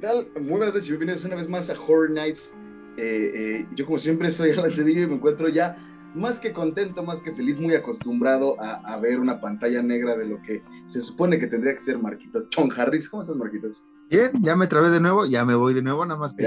tal? Muy buenas noches, bienvenidos una vez más a Horror Nights. Eh, eh, yo como siempre soy Alan Cedillo y me encuentro ya más que contento, más que feliz, muy acostumbrado a, a, ver una pantalla negra de lo que se supone que tendría que ser Marquitos. Chon Harris, ¿cómo estás Marquitos? Bien, ya me trabé de nuevo, ya me voy de nuevo, nada más que...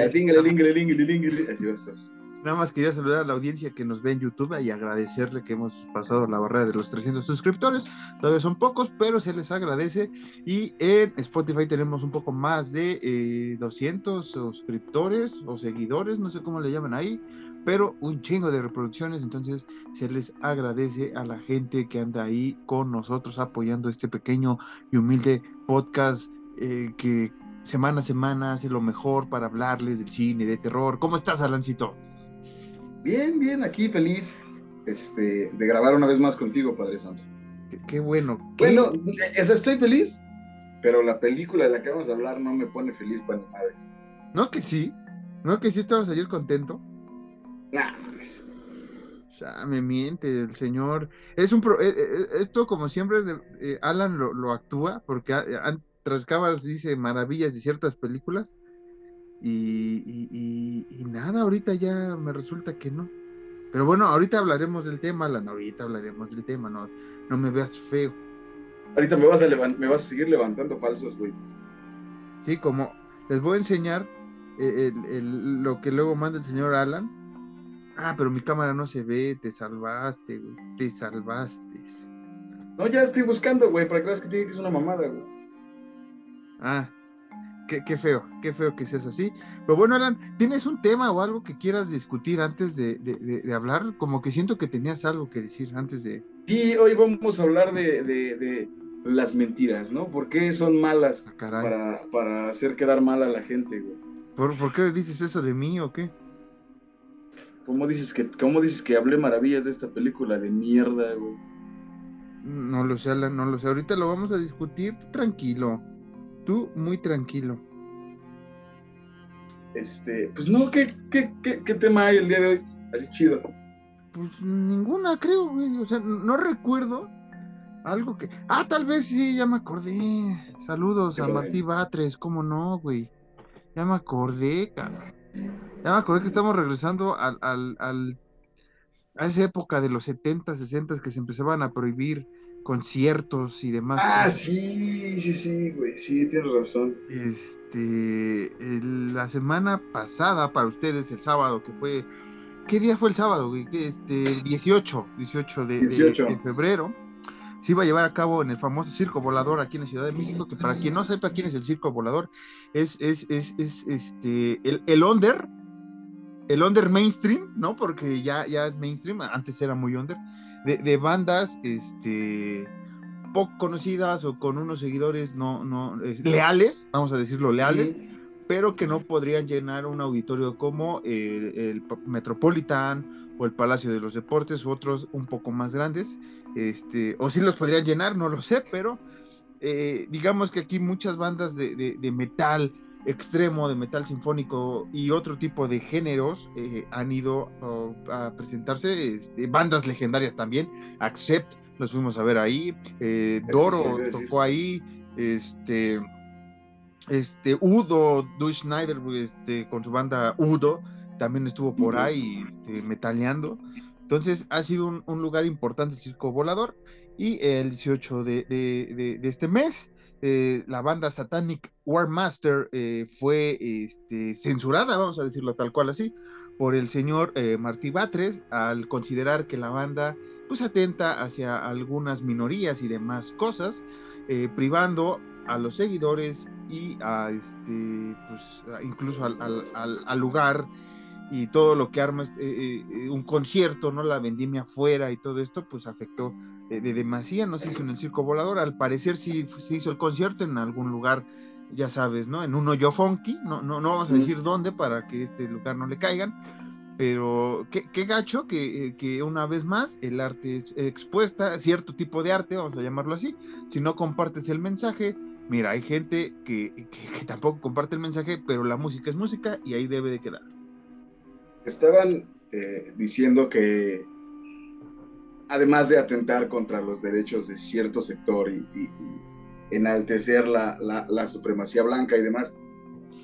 Así estás. Nada más quería saludar a la audiencia que nos ve en YouTube y agradecerle que hemos pasado la barrera de los 300 suscriptores. Todavía son pocos, pero se les agradece. Y en Spotify tenemos un poco más de eh, 200 suscriptores o seguidores, no sé cómo le llaman ahí, pero un chingo de reproducciones. Entonces se les agradece a la gente que anda ahí con nosotros apoyando este pequeño y humilde podcast eh, que semana a semana hace lo mejor para hablarles del cine, de terror. ¿Cómo estás, Alancito? Bien, bien, aquí feliz este, de grabar una vez más contigo, Padre Santo. Qué, bueno. Bueno, eh, estoy feliz, pero la película de la que vamos a hablar no me pone feliz para madre. No que sí, no que sí estabas ayer contento. Nah, mames. Ya me miente el señor. Es un pro... Eh, eh, esto como siempre Alan lo, actúa porque tras cámaras dice maravillas de ciertas películas y, nada, ahorita ya me resulta que no. Pero bueno, ahorita hablaremos del tema, Alan, ahorita hablaremos del tema, no, no me veas feo. Ahorita me vas a, me vas a seguir levantando falsos, güey. Sí, como les voy a enseñar eh, lo que luego manda el señor Alan. Ah, pero mi cámara no se ve, te salvaste, güey, te salvaste. No, ya estoy buscando, güey, para que veas que tiene que es una mamada, güey. Ah, Qué, feo, qué feo que seas así. Pero bueno, Alan, ¿tienes un tema o algo que quieras discutir antes de, hablar? Como que siento que tenías algo que decir antes de... Sí, hoy vamos a hablar de, las mentiras, ¿no? ¿Por qué son malas ah, para, para, hacer quedar mal a la gente, güey? ¿Por, qué dices eso de mí o qué? ¿Cómo dices que, cómo dices que hablé maravillas de esta película de mierda, güey? No lo sé, Alan, no lo sé. Ahorita lo vamos a discutir tranquilo. Tú muy tranquilo. Este, pues no, ¿qué, qué, qué, tema hay el día de hoy? Así chido. Pues ninguna, creo, güey. O sea, no recuerdo algo que. Ah, tal vez sí, ya me acordé. Saludos a Martí Batres, ¿cómo no, güey? Ya me acordé, cara. Ya me acordé que estamos regresando al, al, al, a esa época de los 70, 60 que se empezaban a prohibir conciertos y demás. Ah, sí, sí, sí, güey, sí, tienes razón. Este, la semana pasada para ustedes, el sábado, que fue, ¿qué día fue el sábado, güey? Este, el 18, 18 de, de, febrero, se iba a llevar a cabo en el famoso Circo Volador aquí en la Ciudad de México, que para quien no sepa quién es el Circo Volador, es, es, es, es este, el, el under, el under mainstream, ¿no? Porque ya, ya es mainstream, antes era muy under de, bandas este, poco conocidas o con unos seguidores no, no leales, vamos a decirlo, leales, pero que no podrían llenar un auditorio como el, Metropolitan o el Palacio de los Deportes u otros un poco más grandes. Este, o si los podrían llenar, no lo sé, pero eh, digamos que aquí muchas bandas de, de metal extremo de metal sinfónico y otro tipo de géneros eh, han ido oh, a presentarse, este, bandas legendarias también, Accept, los fuimos a ver ahí, eh, Doro tocó ahí, este, este, Udo, Du Schneider, este, con su banda Udo, también estuvo por ahí este, metaleando. Entonces ha sido un, lugar importante el circo volador. Y el 18 de, de este mes eh, la banda Satanic War Master eh, fue este, censurada, vamos a decirlo tal cual así, por el señor eh, Martí Batres al considerar que la banda pues atenta hacia algunas minorías y demás cosas, privando a los seguidores y a este pues incluso al, lugar y todo lo que arma un concierto, ¿no? La vendimia afuera y todo esto, pues afectó de, demasía, no se hizo en el circo volador, al parecer sí se hizo el concierto en algún lugar, ya sabes, ¿no? En un hoyo funky, no, no, no vamos a decir dónde para que este lugar no le caigan, pero qué, qué gacho que, eh, que, una vez más el arte es expuesta, cierto tipo de arte, vamos a llamarlo así, si no compartes el mensaje, mira, hay gente que, que tampoco comparte el mensaje, pero la música es música y ahí debe de quedar. Estaban eh, diciendo que además de atentar contra los derechos de cierto sector y, enaltecer la, supremacía blanca y demás,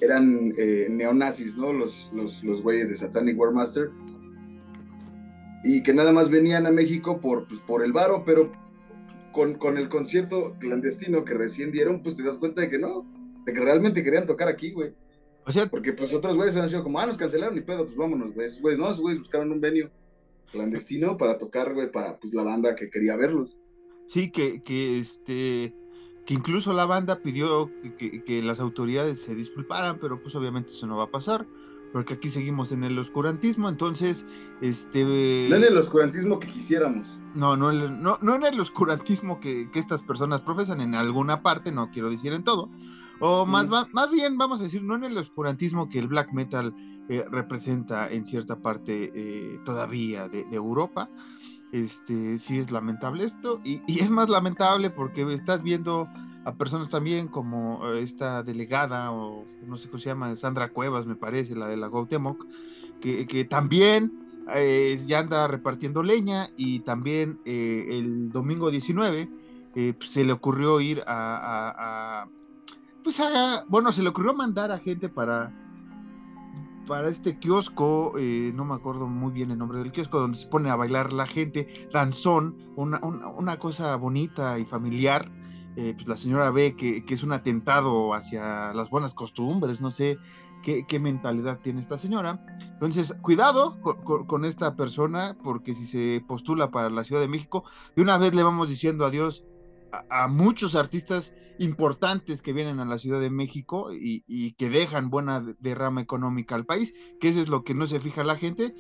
eran eh, neonazis, ¿no? Los, los, los güeyes de Satanic Warmaster. Y que nada más venían a México por, pues, por el varo, pero con, con el concierto clandestino que recién dieron, pues te das cuenta de que no, de que realmente querían tocar aquí, güey. O sea, porque pues otros güeyes han sido como, ah, nos cancelaron y pedo, pues vámonos, güey. Esos güeyes, no, esos güeyes buscaron un venio clandestino para tocar, güey, para pues la banda que quería verlos. Sí, que, que este, que incluso la banda pidió que, que, las autoridades se disculparan, pero pues obviamente eso no va a pasar, porque aquí seguimos en el oscurantismo, entonces, este... No en el oscurantismo que quisiéramos. No, no, no, no en el oscurantismo que, que estas personas profesan en alguna parte, no quiero decir en todo, o más, más bien, vamos a decir, no en el oscurantismo que el black metal eh, representa en cierta parte eh, todavía de, Europa. Este, sí es lamentable esto, y, es más lamentable porque estás viendo a personas también como eh, esta delegada, o no sé cómo se llama, Sandra Cuevas, me parece, la de la Gautemoc, que, que también ya anda repartiendo leña, y también el domingo 19 pues, se le ocurrió ir a pues bueno, se le ocurrió mandar a gente para, para este kiosco, eh, no me acuerdo muy bien el nombre del kiosco, donde se pone a bailar la gente, danzón, una, una, cosa bonita y familiar. Eh, pues la señora ve que, es un atentado hacia las buenas costumbres, no sé qué, mentalidad tiene esta señora. Entonces, cuidado con, esta persona, porque si se postula para la Ciudad de México, de una vez le vamos diciendo adiós a muchos artistas importantes que vienen a la Ciudad de México y, que dejan buena derrama económica al país, que eso es lo que no se fija la gente,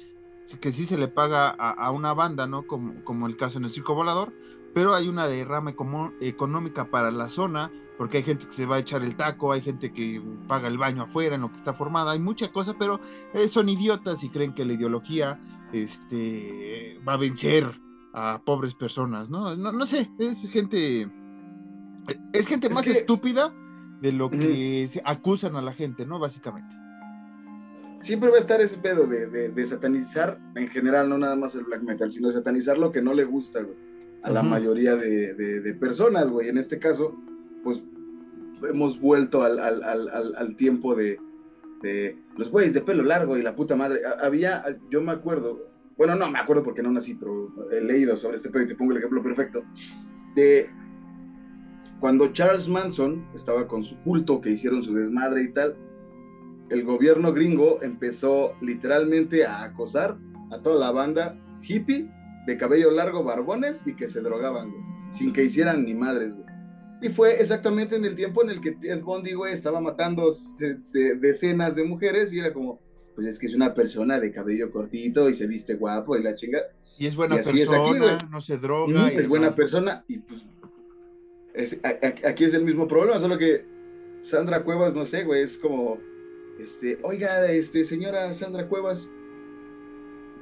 que sí se le paga a, una banda, ¿no? Como, el caso en el Circo Volador, pero hay una derrama económica para la zona, porque hay gente que se va a echar el taco, hay gente que paga el baño afuera en lo que está formada, hay mucha cosa, pero eh, son idiotas y creen que la ideología este, va a vencer a pobres personas. No, no sé, es gente es gente más estúpida de lo que se acusan a la gente, ¿no? Básicamente. Siempre va a estar ese pedo de, satanizar en general, no nada más el black metal, sino de satanizar lo que no le gusta, a la mayoría de, personas, güey. En este caso, pues hemos vuelto al, tiempo de, los güeyes de pelo largo y la puta madre. Había, yo me acuerdo, bueno, no me acuerdo porque no nací, pero he leído sobre este pedo y te pongo el ejemplo perfecto, de cuando Charles Manson estaba con su culto, que hicieron su desmadre y tal, el gobierno gringo empezó literalmente a acosar a toda la banda hippie de cabello largo, barbones y que se drogaban, sin que hicieran ni madres, güey. Y fue exactamente en el tiempo en el que Ted Bundy, güey, estaba matando decenas de mujeres y era como, pues es que es una persona de cabello cortito y se viste guapo y la chinga. Y es buena persona, no se droga. es buena persona y pues aquí es el mismo problema, solo que Sandra Cuevas, no sé, güey, es como, este, oiga, este, señora Sandra Cuevas,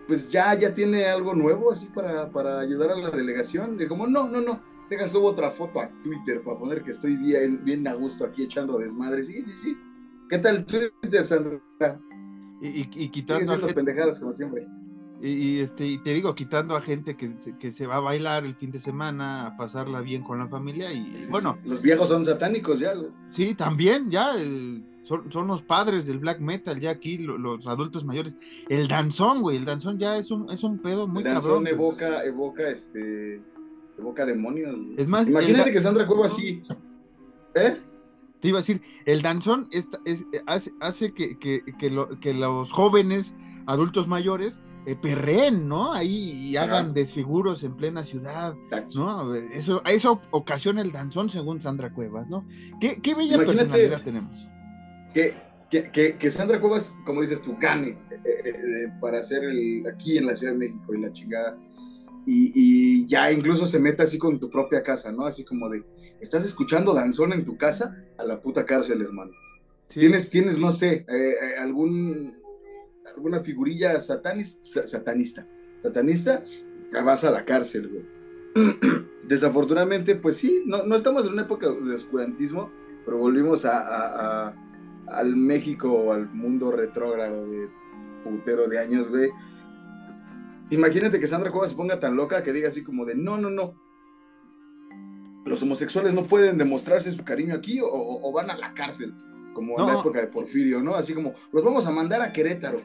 pues ya, ya tiene algo nuevo así para, para ayudar a la delegación. Y como, no, no, no, deja subo otra foto a Twitter para poner que estoy bien, bien a gusto aquí echando desmadres. Sí, sí, sí. ¿Qué tal Twitter, Sandra? Y, y, quitando... pendejadas como siempre. Y, este, y te digo, quitando a gente que se, que se va a bailar el fin de semana, a pasarla bien con la familia y bueno. Los viejos son satánicos ya, Sí, también, ya, son, son, los padres del black metal, ya aquí los adultos mayores. El danzón, güey, el danzón ya es un, es un pedo muy el danzón evoca, evoca, este, evoca demonios. Es más, imagínate que Sandra Cueva así, ¿eh? Te iba a decir, el danzón es, hace, hace que, que, que los jóvenes adultos mayores eh, perren, ¿no? Ahí y hagan desfiguros en plena ciudad, ¿no? Eso, eso ocasiona el danzón según Sandra Cuevas, ¿no? Qué, qué bella personalidad tenemos. Que, que, que, Sandra Cuevas, como dices tú, gane eh, eh, para hacer el, aquí en la Ciudad de México y la chingada. Y, y, ya incluso se meta así con tu propia casa, ¿no? Así como de, ¿estás escuchando danzón en tu casa? A la puta cárcel, hermano. Tienes, tienes, no sé, algún alguna figurilla satanista, satanista, satanista, vas a la cárcel, güey. Desafortunadamente, pues sí, no, no, estamos en una época de oscurantismo, pero volvimos a, al México o al mundo retrógrado de putero de años, güey. Imagínate que Sandra Cuevas se ponga tan loca que diga así como de, no, no, no, los homosexuales no pueden demostrarse su cariño aquí o van a la cárcel como en la época de Porfirio, ¿no? Así como, los vamos a mandar a Querétaro,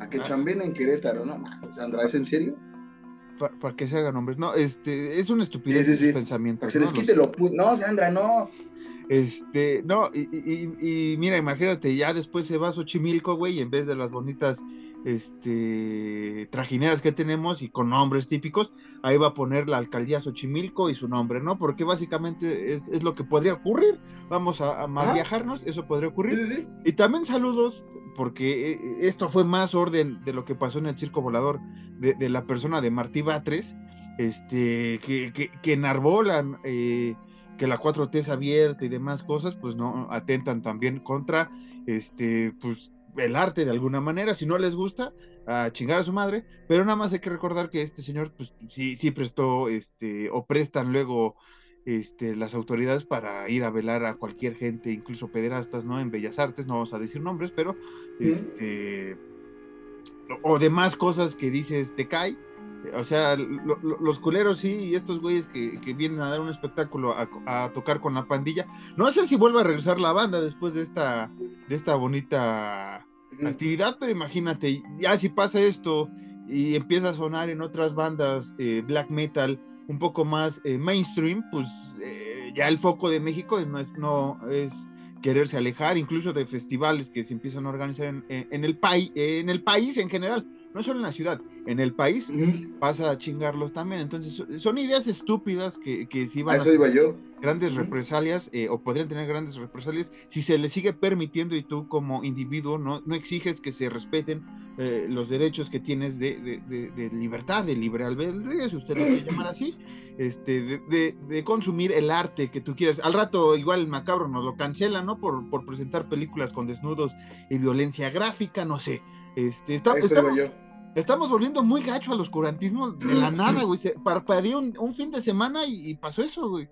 a que ah. chamben en Querétaro, ¿no? Sandra, ¿es en serio? Para, que se hagan hombres. No, este, es una estupidez sí, pensamiento. se les quite lo No, Sandra, no. Este, no, y, y, y, mira, imagínate, ya después se va a Xochimilco, güey, y en vez de las bonitas este, trajineras que tenemos y con nombres típicos, ahí va a poner la alcaldía Xochimilco y su nombre, ¿no? Porque básicamente es, lo que podría ocurrir. Vamos a, mal viajarnos, eso podría ocurrir. Y también saludos, porque eh, esto fue más orden de lo que pasó en el circo volador de, la persona de Martí Batres, este, que, que, que enarbolan. Eh, que la 4T es abierta y demás cosas, pues no atentan también contra este, pues el arte de alguna manera, si no les gusta, a chingar a su madre, pero nada más hay que recordar que este señor, pues sí, sí prestó, este, o prestan luego este, las autoridades para ir a velar a cualquier gente, incluso pederastas, ¿no? En Bellas Artes, no vamos a decir nombres, pero, este, o demás cosas que dices, te cae, o sea, los culeros sí, y estos güeyes que, vienen a dar un espectáculo a, tocar con la pandilla. No sé si vuelve a regresar la banda después de esta, de esta bonita actividad, pero imagínate, ya si pasa esto y empieza a sonar en otras bandas eh, black metal un poco más eh, mainstream, pues eh, ya el foco de México no es, no es quererse alejar, incluso de festivales que se empiezan a organizar en, el, país en el país en general, no solo en la ciudad, en el país, pasa a chingarlos también. Entonces, son ideas estúpidas que, que si van a, iba yo. grandes represalias eh, o podrían tener grandes represalias si se les sigue permitiendo y tú como individuo no, no exiges que se respeten eh, los derechos que tienes de, de, libertad, de libre albedrío, si usted lo quiere llamar así, este, de, consumir el arte que tú quieras. Al rato, igual el macabro nos lo cancela, ¿no? Por, por presentar películas con desnudos y violencia gráfica, no sé. Este, está, estamos, estamos, volviendo muy gacho al oscurantismo de la nada, güey. Se parpadeó un, un fin de semana y, pasó eso, güey.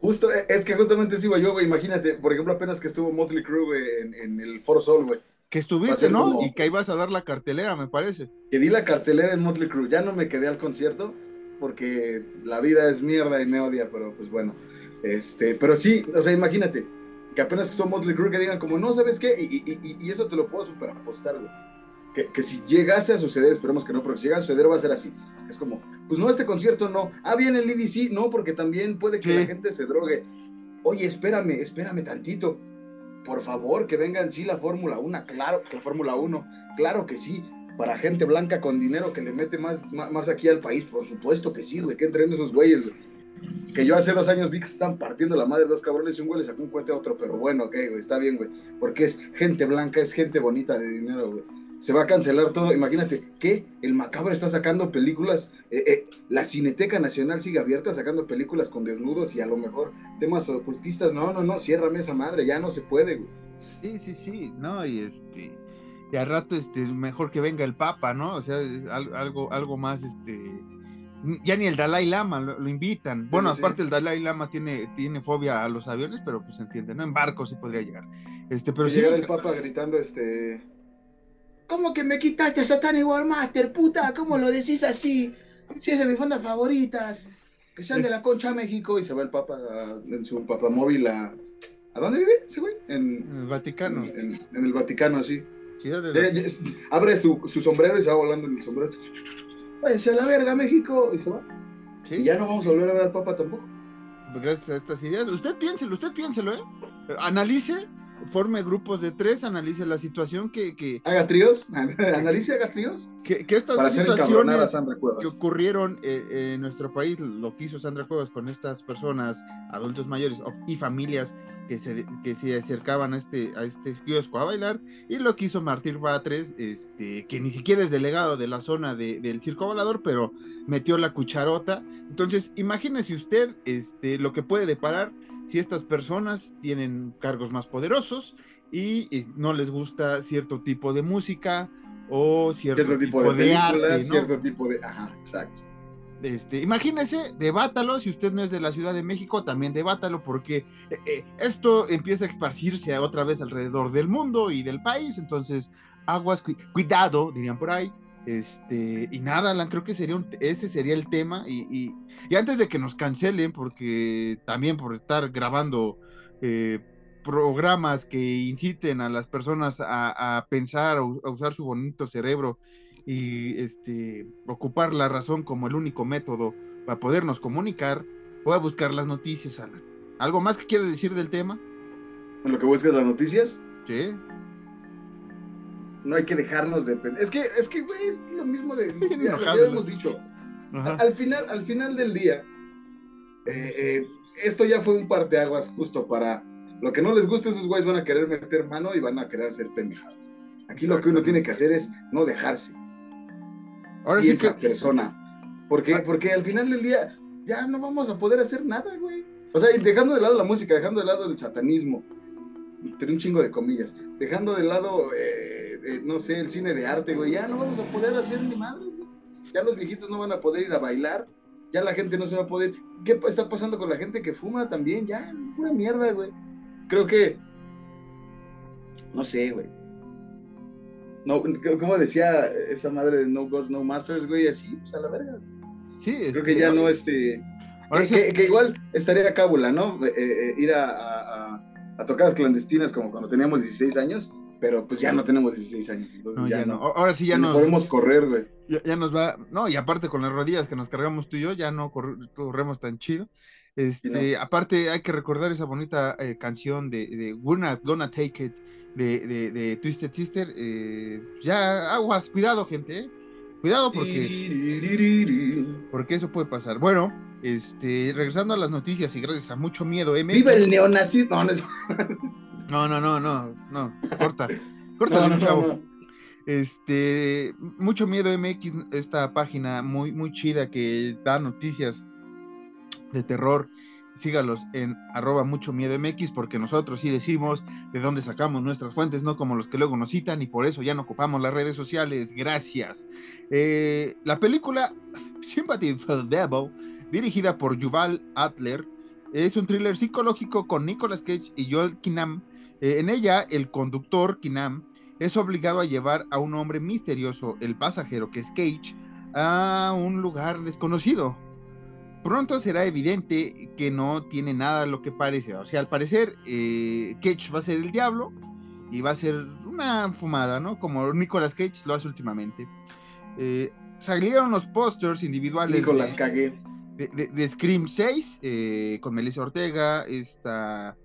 Justo, e, es que justamente sí, güey, yo, güey, imagínate, por ejemplo, apenas que estuvo Motley Crue, güey, en, en el Foro Sol, güey que estuviste, ¿no? Y que ibas a dar la cartelera, me parece. Que di la cartelera en Motley Crue. Ya no me quedé al concierto porque la vida es mierda y me odia, pero pues bueno. Este, pero sí, o sea, imagínate que apenas estuvo Motley Crue que digan como, no, ¿sabes qué? Y, eso te lo puedo super apostar, güey. Que, que, si llegase a suceder, esperemos que no, pero si llega a suceder va a ser así. Es como, pues no, este concierto no. Ah, bien el EDC, no, porque también puede que la gente se drogue. Oye, espérame, espérame tantito por favor, que vengan sí la Fórmula 1, claro, la Fórmula 1, claro que sí, para gente blanca con dinero que le mete más, más, aquí al país, por supuesto que sí, güey, que entren esos güeyes, Que yo hace dos años vi que se están partiendo la madre de dos cabrones y un güey le sacó un cuete a otro, pero bueno, ok, güey, está bien, güey, porque es gente blanca, es gente bonita de dinero, güey se va a cancelar todo. Imagínate que el macabro está sacando películas, eh, eh, la Cineteca Nacional sigue abierta sacando películas con desnudos y a lo mejor temas ocultistas. No, no, no, ciérrame esa madre, ya no se puede, güey. Sí, sí, sí, no, y este, y al rato, este, mejor que venga el Papa, ¿no? O sea, es algo, algo más, este, ya ni el Dalai Lama lo, invitan. Bueno, aparte el Dalai Lama tiene, tiene fobia a los aviones, pero pues entiende, ¿no? En barco sí podría llegar. Este, pero si el Papa gritando, este ¿Cómo que me quitaste a Satanic Warmaster, puta? ¿Cómo lo decís así? Si es de mis bandas favoritas. Que sean de la Concha México y se va el Papa en su papamóvil a. ¿A dónde vive ese güey? En, el Vaticano. En, el Vaticano, sí. abre su, sombrero y se va volando en el sombrero. Váyase a la verga, México. Y se va. Y ya no vamos a volver a ver al Papa tampoco. Gracias a estas ideas. Usted piénselo, usted piénselo, ¿eh? Analice forme grupos de tres, analice la situación que... que haga tríos, analice, haga tríos. Que, estas Para situaciones que ocurrieron eh, en nuestro país, lo que hizo Sandra Cuevas con estas personas, adultos mayores y familias que se, que se acercaban a este, a este kiosco a bailar, y lo que hizo Martín Batres, este, que ni siquiera es delegado de la zona de, del circo volador, pero metió la cucharota. Entonces, imagínese usted este, lo que puede deparar si estas personas tienen cargos más poderosos y, no les gusta cierto tipo de música o cierto, tipo, de, arte, cierto tipo de... Ajá, exacto. Este, imagínese, debátalo, si usted no es de la Ciudad de México, también debátalo, porque eh, eh, esto empieza a esparcirse otra vez alrededor del mundo y del país, entonces aguas, cuidado, dirían por ahí, este, y nada, Alan, creo que sería ese sería el tema. Y, y, antes de que nos cancelen, porque también por estar grabando, eh, programas que inciten a las personas a, pensar, a usar su bonito cerebro y este, ocupar la razón como el único método para podernos comunicar, voy a buscar las noticias, Alan. ¿Algo más que quieres decir del tema? ¿En lo que buscas las noticias? Sí. No hay que dejarnos de... Es que, es que, güey, es lo mismo de... ya, ya hemos dicho. Al final, al final del día, eh, eh, esto ya fue un parteaguas justo para lo que no les gusta, esos güeyes van a querer meter mano y van a querer hacer pendejadas. Aquí lo que uno tiene que hacer es no dejarse. Ahora sí que... persona. Porque, ah. porque al final del día ya no vamos a poder hacer nada, güey. O sea, dejando de lado la música, dejando de lado el satanismo, entre un chingo de comillas, dejando de lado, eh, no sé, el cine de arte, güey, ya no vamos a poder hacer ni madres, güey. Ya los viejitos no van a poder ir a bailar, ya la gente no se va a poder. ¿Qué está pasando con la gente que fuma también? Ya, pura mierda, güey. Creo que. No sé, güey. No, como decía esa madre de No Gods, No Masters, güey, así, pues a la verga. Sí, Creo que ya no, este. Que, igual estaría cábula, ¿no? Eh, eh, ir a, a, a, tocadas clandestinas como cuando teníamos 16 años, pero pues ya no tenemos 16 años, entonces ya, no. Ahora sí ya no. Podemos correr, güey. Ya, nos va, no, y aparte con las rodillas que nos cargamos tú y yo, ya no corremos tan chido. Este, aparte hay que recordar esa bonita eh, canción de, de, We're Not Gonna Take It de, de, Twisted Sister. Eh, ya, aguas, cuidado, gente, eh. Cuidado porque, porque eso puede pasar. Bueno, este, regresando a las noticias y gracias a mucho miedo, M. ¡Viva el neonazismo! No, no, no, no, no, corta, corta, chavo. Este, mucho miedo MX, esta página muy, muy chida que da noticias de terror. Sígalos en arroba mucho miedo MX porque nosotros sí decimos de dónde sacamos nuestras fuentes, no como los que luego nos citan y por eso ya no ocupamos las redes sociales. Gracias. Eh, la película Sympathy for the Devil, dirigida por Yuval Adler, es un thriller psicológico con Nicolas Cage y Joel Kinam eh, en ella, el conductor, Kinam, es obligado a llevar a un hombre misterioso, el pasajero, que es Cage, a un lugar desconocido. Pronto será evidente que no tiene nada lo que parece. O sea, al parecer, eh, Cage va a ser el diablo y va a ser una fumada, ¿no? Como Nicolas Cage lo hace últimamente. Eh, salieron los pósters individuales. Nicolas de, de, de, Scream 6 con Melissa Ortega, esta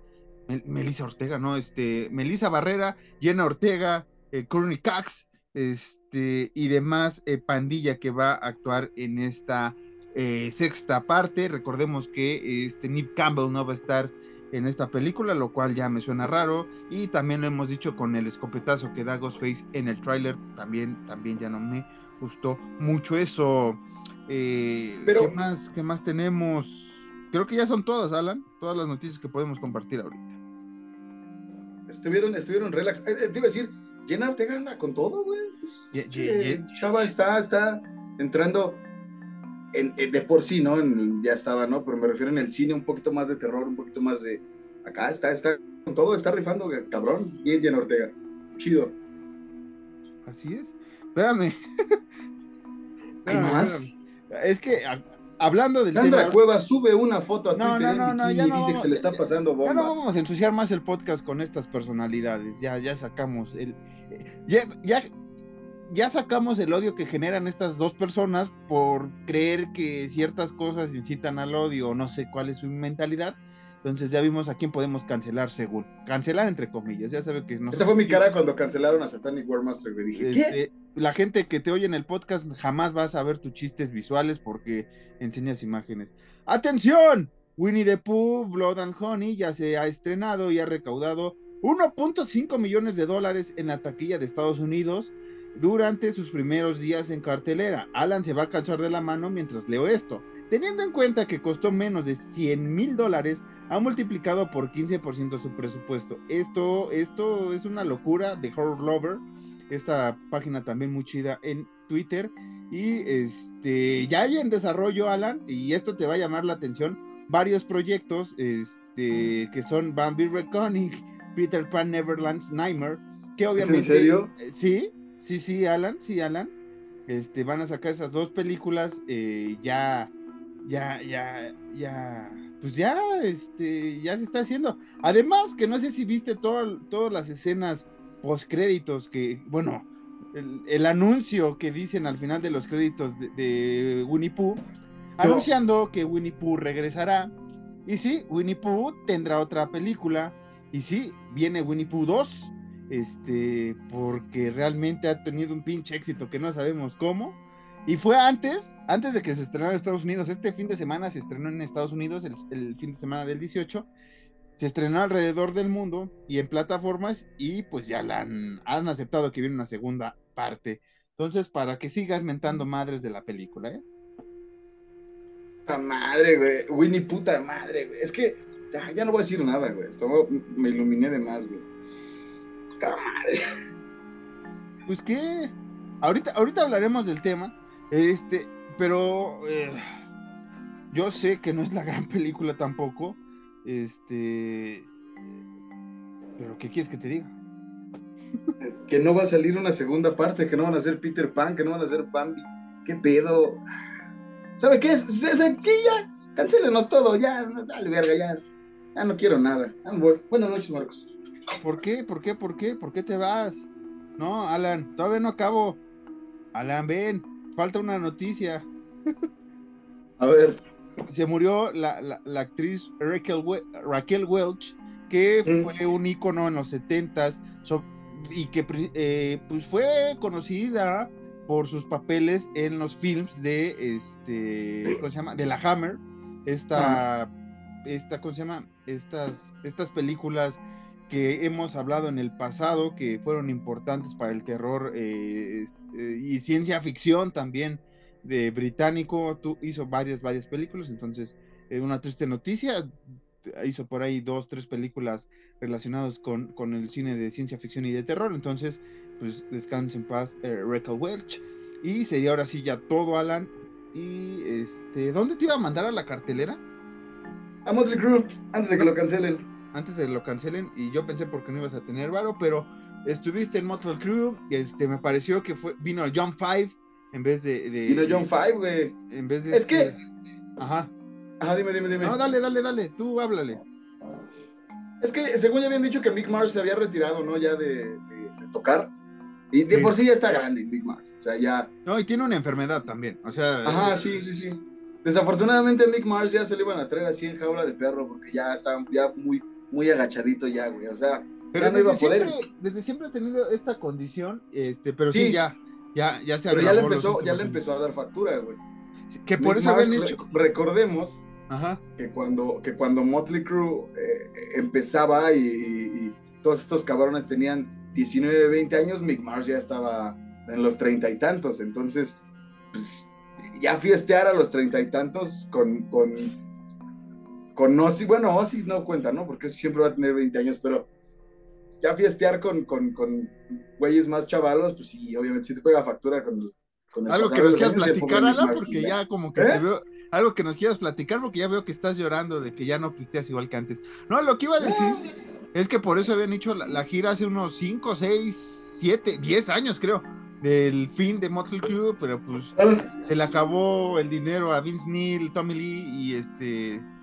Melissa Ortega, no, este, Melissa Barrera, Jenna Ortega, eh, Courtney Cox, este, y demás eh, pandilla que va a actuar en esta eh, sexta parte. Recordemos que este Nip Campbell no va a estar en esta película, lo cual ya me suena raro. Y también lo hemos dicho con el escopetazo que da Ghostface en el tráiler, también, también ya no me gustó mucho eso. Pero, ¿qué más, ¿Qué más tenemos? Creo que ya son todas, Alan, todas las noticias que podemos compartir ahorita. Estuvieron, estuvieron relax. Eh, eh, te iba a decir, Jenna Ortega anda con todo, güey. Chava está, está entrando en, de por sí, ¿no? ya estaba, ¿no? Pero me refiero en el cine un poquito más de terror, un poquito más de. Acá está, está con todo, está rifando, cabrón. Bien, Jenna Ortega. Chido. Así es. Espérame. ¿Hay más? Es que hablando del Sandra Cueva sube una foto a Twitter y dice que se le está pasando bomba. Ya no vamos a ensuciar más el podcast con estas personalidades. Ya, ya sacamos el. Ya, ya, ya sacamos el odio que generan estas dos personas por creer que ciertas cosas incitan al odio o no sé cuál es su mentalidad. Entonces ya vimos a quién podemos cancelar según. Cancelar entre comillas, ya sabe que no. Esta fue mi cara cuando cancelaron a Satanic Warmaster, me dije, ¿qué? Este, la gente que te oye en el podcast jamás vas a ver tus chistes visuales porque enseñas imágenes. ¡Atención! Winnie the Pooh, Blood and Honey ya se ha estrenado y ha recaudado 1.5 millones de dólares en la taquilla de Estados Unidos durante sus primeros días en cartelera. Alan se va a cansar de la mano mientras leo esto. Teniendo en cuenta que costó menos de 100 mil dólares, ha multiplicado por 15% su presupuesto. Esto, esto es una locura de Horror Lover, esta página también muy chida en Twitter. Y este, ya hay en desarrollo, Alan, y esto te va a llamar la atención, varios proyectos este, que son Bambi Reckoning, Peter Pan Neverland's Nightmare, que obviamente... ¿En serio? Eh, sí, sí, sí, Alan, sí, Alan. Este, van a sacar esas dos películas eh, ya ya, ya, ya, pues ya, este, ya se está haciendo. Además, que no sé si viste todas las escenas post créditos que, bueno, el, anuncio que dicen al final de los créditos de, Winnie Pooh, anunciando que Winnie Pooh regresará. Y sí, Winnie Pooh tendrá otra película. Y sí, viene Winnie Pooh 2. Este, porque realmente ha tenido un pinche éxito que no sabemos cómo. Y fue antes, antes de que se estrenara en Estados Unidos. Este fin de semana se estrenó en Estados Unidos, el, fin de semana del 18. Se estrenó alrededor del mundo y en plataformas y pues ya la han, han aceptado que viene una segunda parte. Entonces, para que sigas mentando madres de la película, ¿eh? Puta madre, güey. Winnie, puta madre, güey. Es que ya, no voy a decir nada, güey. me iluminé de más, güey. Puta madre. Pues qué. Ahorita, ahorita hablaremos del tema. Este, pero eh, yo sé que no es la gran película tampoco. Este. Pero, ¿qué quieres que te diga? que no va a salir una segunda parte, que no van a ser Peter Pan, que no van a ser Bambi. ¿Qué pedo? ¿Sabe qué? ¿Sabe qué? Ya, cancélenos todo, ya, dale verga, ya. Ya no quiero nada. Buenas noches, Marcos. ¿Por qué? ¿Por qué? ¿Por qué? ¿Por qué te vas? No, Alan, todavía no acabo. Alan, ven, falta una noticia. A ver. Se murió la, la, actriz Raquel, Raquel, Welch, que mm. fue un ícono en los setentas y que eh, pues fue conocida por sus papeles en los films de este ¿cómo se llama? de la Hammer esta esta ¿cómo se llama? estas estas películas que hemos hablado en el pasado que fueron importantes para el terror eh, este, y ciencia ficción también de británico tú, hizo varias varias películas entonces es una triste noticia hizo por ahí dos tres películas relacionados con, con, el cine de ciencia ficción y de terror. Entonces, pues descanse en paz, eh, Welch. Y sería ahora sí ya todo, Alan. Y este, ¿dónde te iba a mandar a la cartelera? A Motley Crue, antes de que lo cancelen. Antes de que lo cancelen, y yo pensé porque no ibas a tener varo, pero estuviste en Motley Crue, este, me pareció que fue, vino John Five en vez de. vino John Five, güey. En vez de. Es que. Este, ajá. Ajá, dime, dime, dime. No, dale, dale, dale, tú háblale. Es que según ya habían dicho que Mick Mars se había retirado, ¿no? Ya de, tocar. Y de por sí ya está grande Mick Mars. O sea, ya. No, y tiene una enfermedad también. O sea. Ajá, eh, sí, sí, sí. Desafortunadamente Mick Mars ya se le iban a traer así en jaula de perro porque ya estaba ya muy, muy agachadito ya, güey. O sea, pero no iba a poder. Siempre, desde siempre ha tenido esta condición, este, pero sí, ya, ya, ya se Pero ya le empezó, ya le empezó a dar factura, güey. Que por eso habían hecho. Recordemos que cuando, que cuando Motley Crue eh, empezaba y, todos estos cabrones tenían 19, 20 años, Mick Mars ya estaba en los treinta y tantos. Entonces, pues ya fiestear a los treinta y tantos con, con, con Ozzy, bueno, Ozzy no cuenta, ¿no? Porque siempre va a tener 20 años, pero ya fiestear con, con, con güeyes más chavalos, pues sí, obviamente sí te pega factura con, con el Algo que nos quieras platicar, Alan, porque ya como que ¿Eh? te veo algo que nos quieras platicar, porque ya veo que estás llorando de que ya no pisteas igual que antes. No, lo que iba a decir es que por eso habían hecho la, gira hace unos 5, 6, 7, 10 años, creo, del fin de Motley Crue, pero pues se le acabó el dinero a Vince Neil, Tommy Lee y este.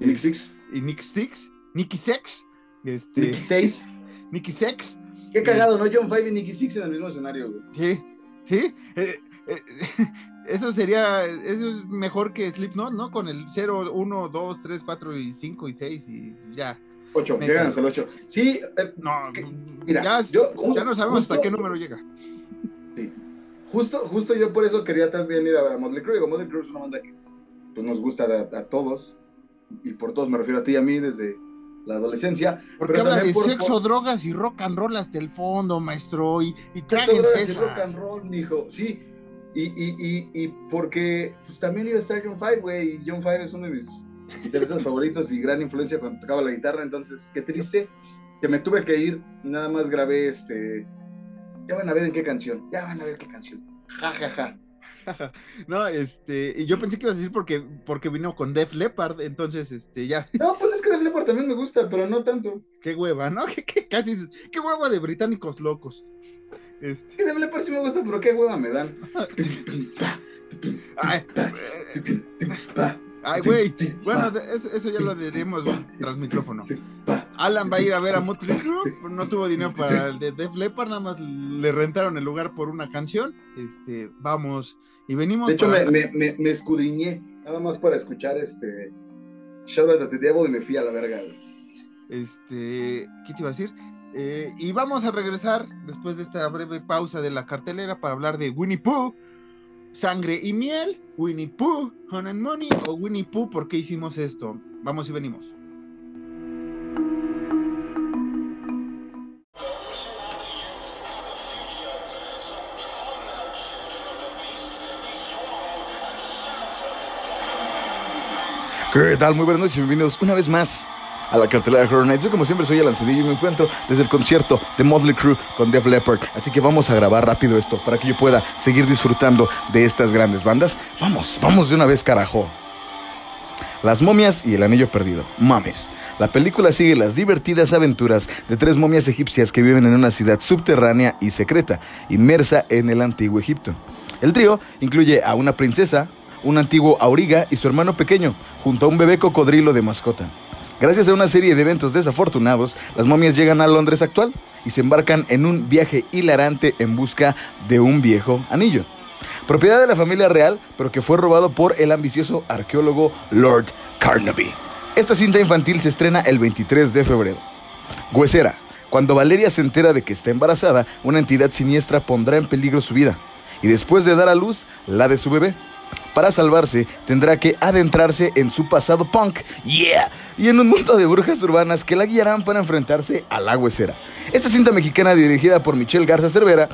Nick Six. Y Nick Six. Nicky Sex. Este, Nicky Sex. Nicky Sex. Qué cagado, ¿no? John Five y Nicky Six en el mismo escenario, güey. Sí, sí. Eh, eh, eso sería, eso es mejor que Slipknot, ¿no? Con el 0, 1, 2, 3, 4 y 5 y 6 y ya. 8, llegan hasta el 8. Sí, eh, no, mira, ya, yo, ya no sabemos hasta qué número llega. Sí. Justo, justo yo por eso quería también ir a ver a Motley Crue. Digo, Motley Crue es una banda que pues, nos gusta a, a, todos, y por todos me refiero a ti y a mí desde la adolescencia. Porque habla de sexo, drogas y rock and roll hasta el fondo, maestro, y, y tráguense eso. rock and roll, mijo, sí. Y, y, y, y, porque pues también iba a estar John Five, güey, y John Five es uno de mis intereses favoritos y gran influencia cuando tocaba la guitarra, entonces qué triste que me tuve que ir, nada más grabé este, ya van a ver en qué canción, ya van a ver qué canción, ja, ja, ja. no, este, y yo pensé que ibas a decir porque, porque vino con Def Leppard, entonces, este, ya. No, pues es que Def Leppard también me gusta, pero no tanto. Qué hueva, ¿no? Que, casi, qué hueva de británicos locos. Este... Que Def Leppard sí me gusta, pero qué hueva me dan. Ay, güey. Bueno, eso, ya lo diremos tras micrófono. Alan va a ir a ver a Motley Crue, no tuvo dinero para el de Def Leppard, nada más le rentaron el lugar por una canción. Este, vamos y venimos. De hecho, me, me, escudriñé nada más para escuchar este Shout Out the Devil y me fui a la verga. Este, ¿qué te iba a decir? Eh, y vamos a regresar después de esta breve pausa de la cartelera para hablar de Winnie Pooh, Sangre y Miel, Winnie Pooh, Honey and Money o Winnie Pooh, ¿por qué hicimos esto? Vamos y venimos. ¿Qué tal? Muy buenas noches, bienvenidos una vez más a la cartelera de Horror Nights. Yo como siempre soy el Cedillo y me encuentro desde el concierto de Motley Crue con Def Leppard. Así que vamos a grabar rápido esto para que yo pueda seguir disfrutando de estas grandes bandas. Vamos, vamos de una vez carajo. Las momias y el anillo perdido. Mames. La película sigue las divertidas aventuras de tres momias egipcias que viven en una ciudad subterránea y secreta, inmersa en el antiguo Egipto. El trío incluye a una princesa, un antiguo auriga y su hermano pequeño, junto a un bebé cocodrilo de mascota. Gracias a una serie de eventos desafortunados, las momias llegan a Londres actual y se embarcan en un viaje hilarante en busca de un viejo anillo. Propiedad de la familia real, pero que fue robado por el ambicioso arqueólogo Lord Carnaby. Esta cinta infantil se estrena el 23 de febrero. Huesera. Cuando Valeria se entera de que está embarazada, una entidad siniestra pondrá en peligro su vida. Y después de dar a luz, la de su bebé. Para salvarse, tendrá que adentrarse en su pasado punk, yeah, y en un mundo de brujas urbanas que la guiarán para enfrentarse a la huesera. Esta cinta mexicana dirigida por Michelle Garza Cervera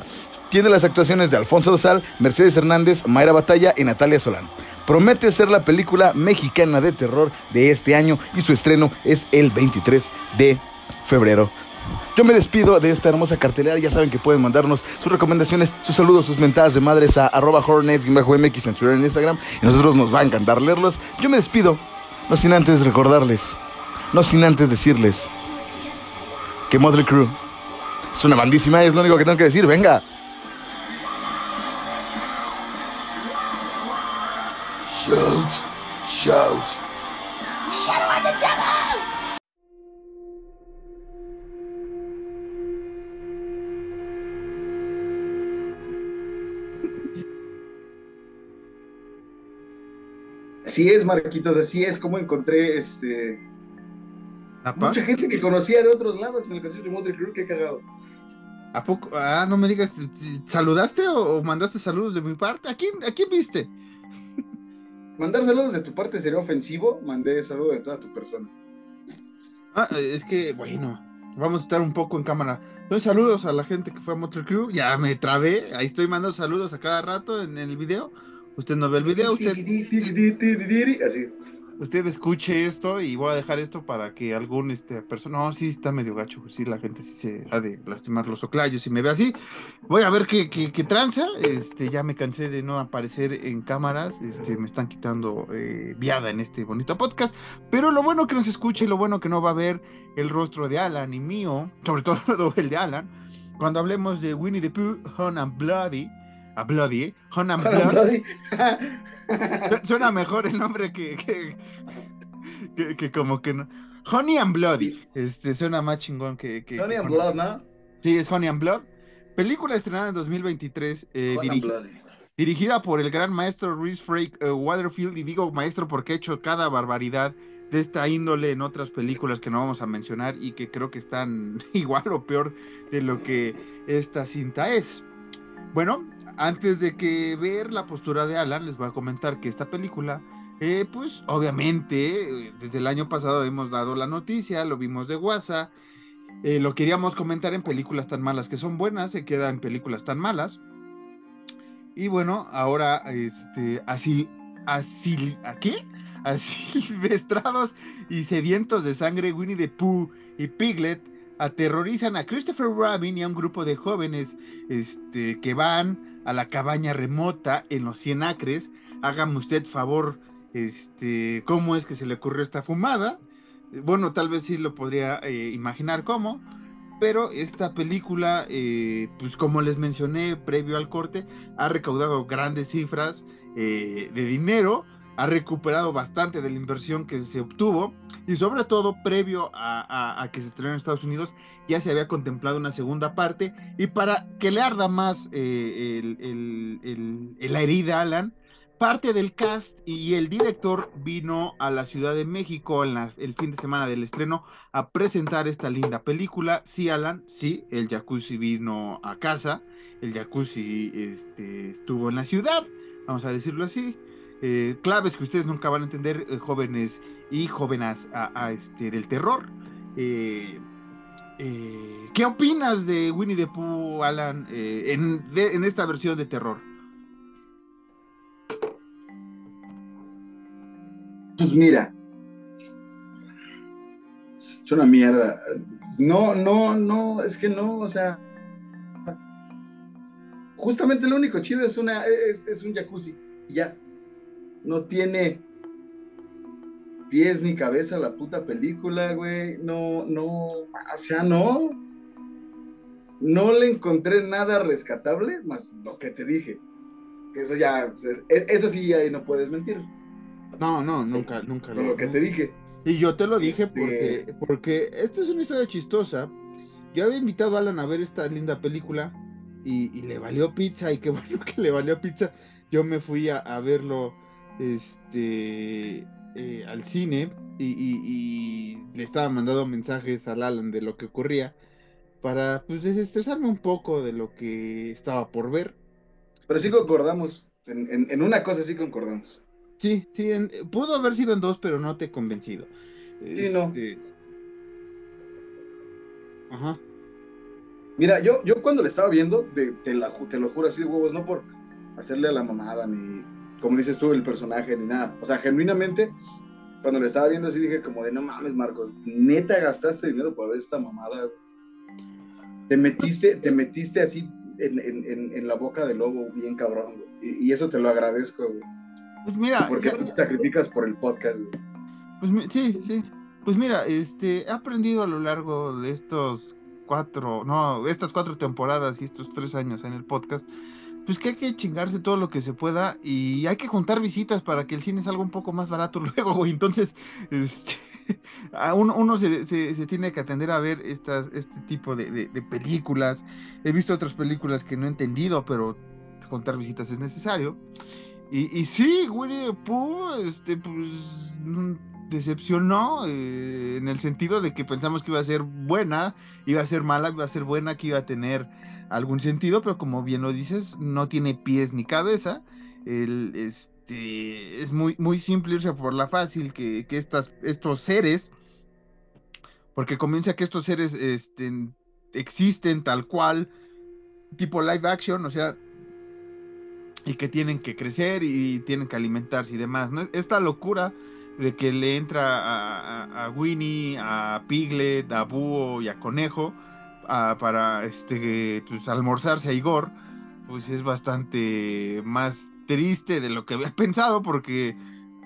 tiene las actuaciones de Alfonso Dosal, Mercedes Hernández, Mayra Batalla y Natalia Solán. Promete ser la película mexicana de terror de este año y su estreno es el 23 de febrero yo me despido de esta hermosa cartelera. Ya saben que pueden mandarnos sus recomendaciones, sus saludos, sus mentadas de madres a arroba hornets mx en Twitter en Instagram. Y nosotros nos va a encantar leerlos. Yo me despido, no sin antes recordarles, no sin antes decirles que Motley Crew es una bandísima, es lo único que tengo que decir. Venga. Shout. Shout Así es, Marquitos, así es como encontré este. Mucha gente que conocía de otros lados en el concierto de Motley Crue, qué cagado. ¿A poco? Ah, no me digas, ¿saludaste o, mandaste saludos de mi parte? ¿A quién, a quién viste? Mandar saludos de tu parte sería ofensivo, mandé saludos de toda tu persona. Ah, es que, bueno, vamos a estar un poco en cámara. Entonces, saludos a la gente que fue a Motley Crue. Ya me trabé, ahí estoy mandando saludos a cada rato en el video. Usted no ve el video, usted. Así. Usted escuche esto y voy a dejar esto para que algún este persona. No, sí está medio gacho, sí, la gente sí se ha de lastimar los oclayos y me ve así. Voy a ver qué, qué, qué, tranza. Este, ya me cansé de no aparecer en cámaras. Este, me están quitando eh, viada en este bonito podcast. Pero lo bueno que nos escuche y lo bueno que no va a ver el rostro de Alan y mío, sobre todo el de Alan, cuando hablemos de Winnie the Pooh, Hun and Bloody a Bloody, ¿eh? Bloody. Suena mejor el nombre que, que, como que no. Honey and Bloody. Este, suena más chingón que. Honey and Blood, ¿no? Sí, es Honey and Blood. Película estrenada en 2023. Eh, dirigida por el gran maestro Rhys Frake eh, Waterfield. Y digo maestro porque ha hecho cada barbaridad de esta índole en otras películas que no vamos a mencionar y que creo que están igual o peor de lo que esta cinta es. Bueno, antes de que ver la postura de Alan, les voy a comentar que esta película, eh, pues obviamente, desde el año pasado hemos dado la noticia, lo vimos de WhatsApp, eh, lo queríamos comentar en películas tan malas que son buenas, se queda en películas tan malas. Y bueno, ahora, este, así, así, ¿a qué? Así, vestrados y sedientos de sangre, Winnie the Pooh y Piglet aterrorizan a Christopher Robin y a un grupo de jóvenes este, que van a la cabaña remota en los 100 acres. Hágame usted favor, este, cómo es que se le ocurrió esta fumada. Bueno, tal vez sí lo podría eh, imaginar cómo, pero esta película, eh, pues como les mencioné previo al corte, ha recaudado grandes cifras eh, de dinero ha recuperado bastante de la inversión que se obtuvo y sobre todo previo a, que se estrenó en Estados Unidos ya se había contemplado una segunda parte y para que le arda más eh, la herida Alan, parte del cast y el director vino a la Ciudad de México en el fin de semana del estreno a presentar esta linda película. Sí, Alan, sí, el jacuzzi vino a casa, el jacuzzi este, estuvo en la ciudad, vamos a decirlo así. Eh, claves que ustedes nunca van a entender, eh, jóvenes y jóvenes a, este, del terror. Eh, ¿Qué opinas de Winnie the Pooh, Alan, en, esta versión de terror? Pues mira, es una mierda. No, no, no, es que no, o sea, justamente lo único chido es una, es, un jacuzzi, ya. No tiene pies ni cabeza la puta película, güey. No, no, o sea, no. No le encontré nada rescatable, más lo que te dije. Que eso ya, eso sí, ahí no puedes mentir. No, no, nunca, nunca. lo, que te dije. Y yo te lo dije este porque, porque esta es una historia chistosa. Yo había invitado a Alan a ver esta linda película y, le valió pizza y qué bueno que le valió pizza. Yo me fui a, verlo este, eh, al cine y, le estaba mandando mensajes al Alan de lo que ocurría para pues desestresarme un poco de lo que estaba por ver. Pero sí concordamos, en una cosa sí concordamos. Sí, sí, pudo haber sido en dos, pero no te he convencido. Sí, no. Este, ajá. Mira, yo, yo cuando le estaba viendo, te, te, lo juro así de huevos, no por hacerle a la mamada, ni como dices tú, el personaje, ni nada. O sea, genuinamente, cuando le estaba viendo así dije como de, no mames, Marcos, neta gastaste dinero para ver esta mamada. Te metiste, te metiste así en, la boca del lobo, bien cabrón, Y, y, eso te lo agradezco, güey. Pues mira. ¿Por qué te sacrificas por el podcast, Pues sí, sí. Pues mira, este, he aprendido a lo largo de estos cuatro, no, estas cuatro temporadas y estos tres años en el podcast, pues que hay que chingarse todo lo que se pueda y hay que juntar visitas para que el cine salga un poco más barato luego, güey. Entonces, este, uno, uno se, se, tiene que atender a ver estas, este tipo de, de, películas. He visto otras películas que no he entendido, pero contar visitas es necesario. Y, sí, Winnie Pooh, este, pues, mm, decepcionó eh, en el sentido de que pensamos que iba a ser buena, iba a ser mala, iba a ser buena, que iba a tener algún sentido, pero como bien lo dices, no tiene pies ni cabeza. El, este, es muy, muy simple irse por la fácil que, que estas, estos seres, porque comienza que estos seres este, existen tal cual, tipo live action, o sea, y que tienen que crecer y tienen que alimentarse y demás. ¿no? Esta locura de que le entra a, Winnie, a Piglet, a Búho y a Conejo para este pues, almorzarse a Igor, pues es bastante más triste de lo que había pensado porque...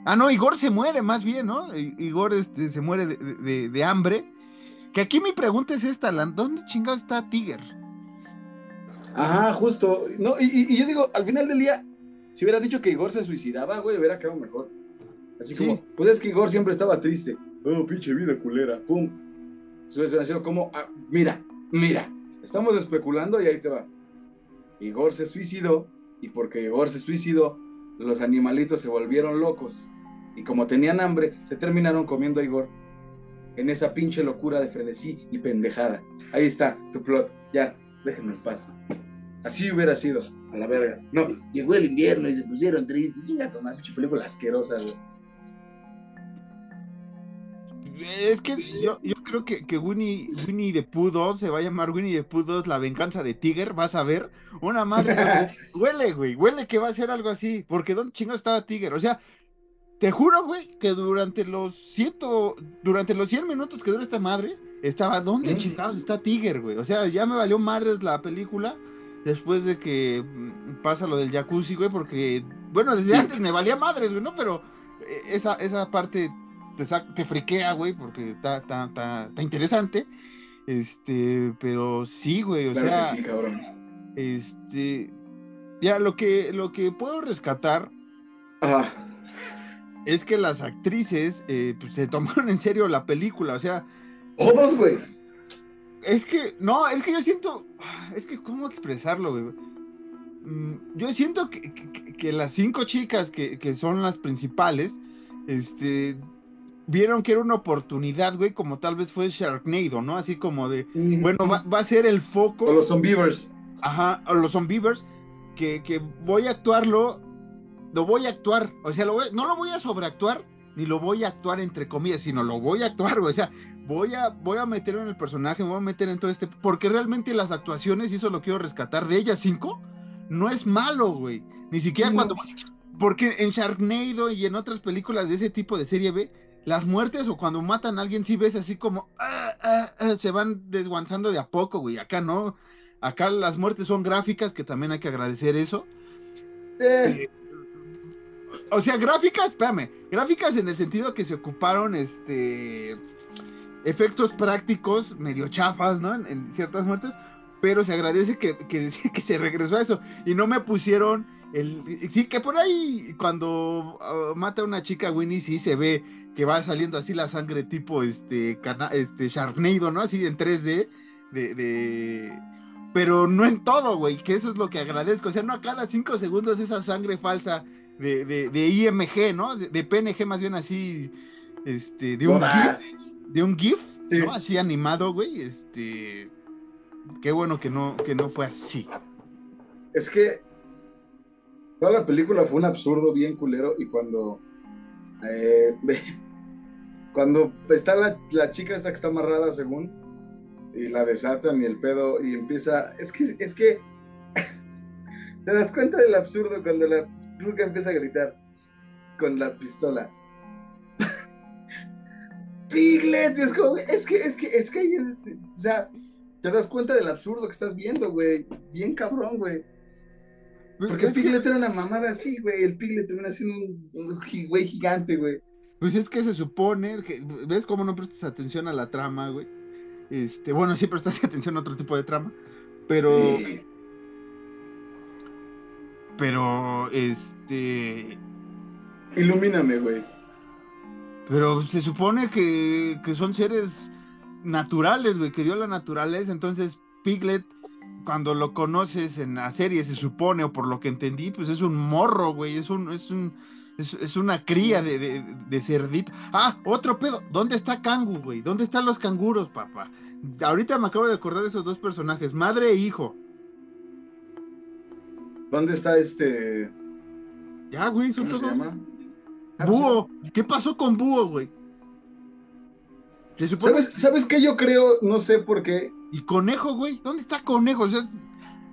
Ah, no, Igor se muere más bien, ¿no? Igor este, se muere de, de hambre. Que aquí mi pregunta es esta, ¿dónde chingado está Tiger? Ajá, justo. No, y, yo digo, al final del día, si hubieras dicho que Igor se suicidaba, güey, hubiera quedado mejor. Así como, pues es que Igor siempre estaba triste. Oh, pinche vida culera. Pum. Hubiera sido como, ah, mira, mira, estamos especulando y ahí te va. Igor se suicidó y porque Igor se suicidó, los animalitos se volvieron locos. Y como tenían hambre, se terminaron comiendo a Igor en esa pinche locura de frenesí y pendejada. Ahí está tu plot. Ya, déjenme en paz. Así hubiera sido, a la verga. No, llegó el invierno y se pusieron tristes. Chinga, tomar película asquerosa, güey. Es que yo, yo creo que, que Winnie, Winnie the Pooh 2 se va a llamar Winnie the Pooh 2 La venganza de Tiger, vas a ver. Una madre. huele, güey, huele que va a ser algo así. Porque ¿dónde chingado estaba Tiger? O sea, te juro, güey, que durante los ciento, durante los 100 minutos que dura esta madre, estaba, ¿dónde chingados está Tiger, güey? O sea, ya me valió madres la película después de que mm, pasa lo del jacuzzi, güey, porque, bueno, desde antes me valía madres, güey, ¿no? Pero eh, esa, esa parte te, te friquea, güey, porque está, está, está, interesante. Este, pero sí, güey, o sea. sí, cabrón. Este. Ya, lo que, lo que puedo rescatar. es que las actrices eh, pues, se tomaron en serio la película, o sea. Todos, güey. Es que, no, es que yo siento, es que, ¿cómo expresarlo, güey? Mm, yo siento que, las cinco chicas que, que, son las principales, este, vieron que era una oportunidad, güey, como tal vez fue Sharknado, ¿no? Así como de, bueno, va, va, a ser el foco. O los zombievers. Ajá, o los zombievers, que, que voy a actuarlo, lo voy a actuar, o sea, lo no lo voy a sobreactuar, ni lo voy a actuar entre comillas, sino lo voy a actuar, güey, o sea, voy a, voy a meter en el personaje, me voy a meter en todo este, porque realmente las actuaciones, y eso lo quiero rescatar, de ellas cinco, no es malo, güey, ni siquiera cuando, porque en Sharknado y en otras películas de ese tipo de serie B, las muertes o cuando matan a alguien, sí ves así como ah, ah, ah", se van desguanzando de a poco, güey. Acá no. Acá las muertes son gráficas, que también hay que agradecer eso. Eh. o sea, gráficas, espérame, gráficas en el sentido que se ocuparon este efectos prácticos medio chafas, ¿no? En, ciertas muertes, pero se agradece que, que, que se regresó a eso y no me pusieron el, sí, que por ahí cuando mata a una chica Winnie sí se ve que va saliendo así la sangre tipo este, este Sharknado, ¿no? Así en 3D, de, pero no en todo, güey, que eso es lo que agradezco. O sea, no a cada cinco segundos esa sangre falsa de, de, IMG, ¿no? De, PNG más bien así, este, de un GIF, de un GIF, ¿no? Así animado, güey, este, qué bueno que no, que no fue así. Es que toda la película fue un absurdo bien culero y cuando eh, cuando está la, la, chica esta que está amarrada según y la desatan y el pedo y empieza, es que, es que te das cuenta del absurdo cuando la ruca empieza a gritar con la pistola. Piglet, es como, es que, es que, es que, o sea, te das cuenta del absurdo que estás viendo, güey. Bien cabrón, güey. Pues Porque el Piglet era una mamada así, güey. El Piglet termina siendo un, güey gigante, güey. Pues es que se supone, que, ¿ves cómo no prestas atención a la trama, güey? Este, bueno, sí prestas atención a otro tipo de trama, pero... Pero, este... Ilumíname, güey. Pero se supone que, que son seres naturales, güey, que dio la naturaleza, entonces Piglet cuando lo conoces en la serie, se supone, o por lo que entendí, pues es un morro, güey, es un, es un, es, una cría de, de, cerdito. Ah, otro pedo. ¿Dónde está Kangu, güey? ¿Dónde están los canguros, papá? Ahorita me acabo de acordar de esos dos personajes, madre e hijo. ¿Dónde está este? Ya, güey, son ¿Cómo se llama? Búho. ¿Qué pasó con Búho, güey? ¿Sabes, ¿Sabes qué yo creo? No sé por qué. ¿Y Conejo, güey? ¿Dónde está Conejo? O sea,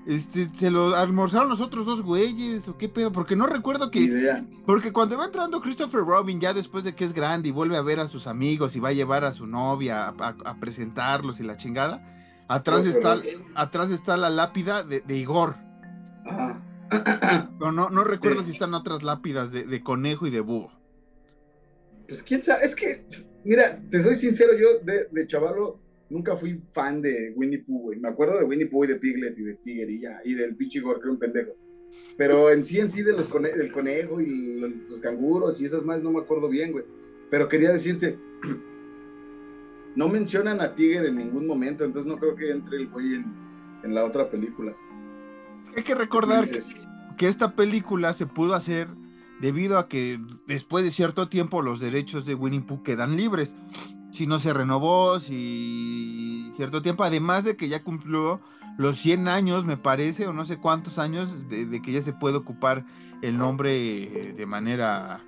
este, se lo almorzaron los otros dos güeyes, o qué pedo, porque no recuerdo que. Porque cuando va entrando Christopher Robin, ya después de que es grande y vuelve a ver a sus amigos y va a llevar a su novia a, presentarlos y la chingada, atrás está, atrás está la lápida de, Igor. No, no, recuerdo si están otras lápidas de, conejo y de búho. Pues quién sabe, es que, mira, te soy sincero, yo de, de chavalo nunca fui fan de Winnie Pooh, güey. Me acuerdo de Winnie Pooh y de Piglet y de Tiger y ya, y del pinche Igor, que era un pendejo. Pero en sí, en sí, de los del conejo y los, canguros y esas más, no me acuerdo bien, güey. Pero quería decirte, no mencionan a Tiger en ningún momento, entonces no creo que entre el güey en, en la otra película. Hay que recordar que esta película se pudo hacer debido a que después de cierto tiempo los derechos de Winnie Pooh quedan libres si no se renovó, si cierto tiempo, además de que ya cumplió los 100 años, me parece, o no sé cuántos años, de, que ya se puede ocupar el nombre de manera,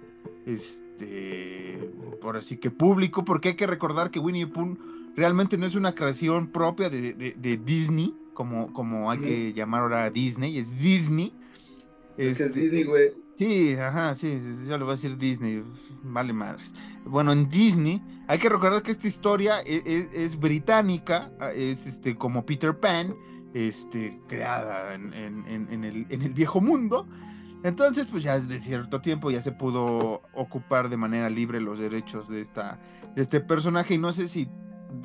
este, por así que público, porque hay que recordar que Winnie Pooh realmente no es una creación propia de, Disney, como, como hay que llamar ahora a Disney, es Disney. Es, es Disney, güey. Sí, ajá, sí, ya lo voy a decir Disney, vale madres. Bueno, en Disney hay que recordar que esta historia e, e, es, británica, ah, es este como Peter Pan, este, creada en, el, viejo mundo. Entonces, pues ya desde cierto tiempo ya se pudo ocupar de manera libre los derechos de, esta, de este personaje. Y no sé si,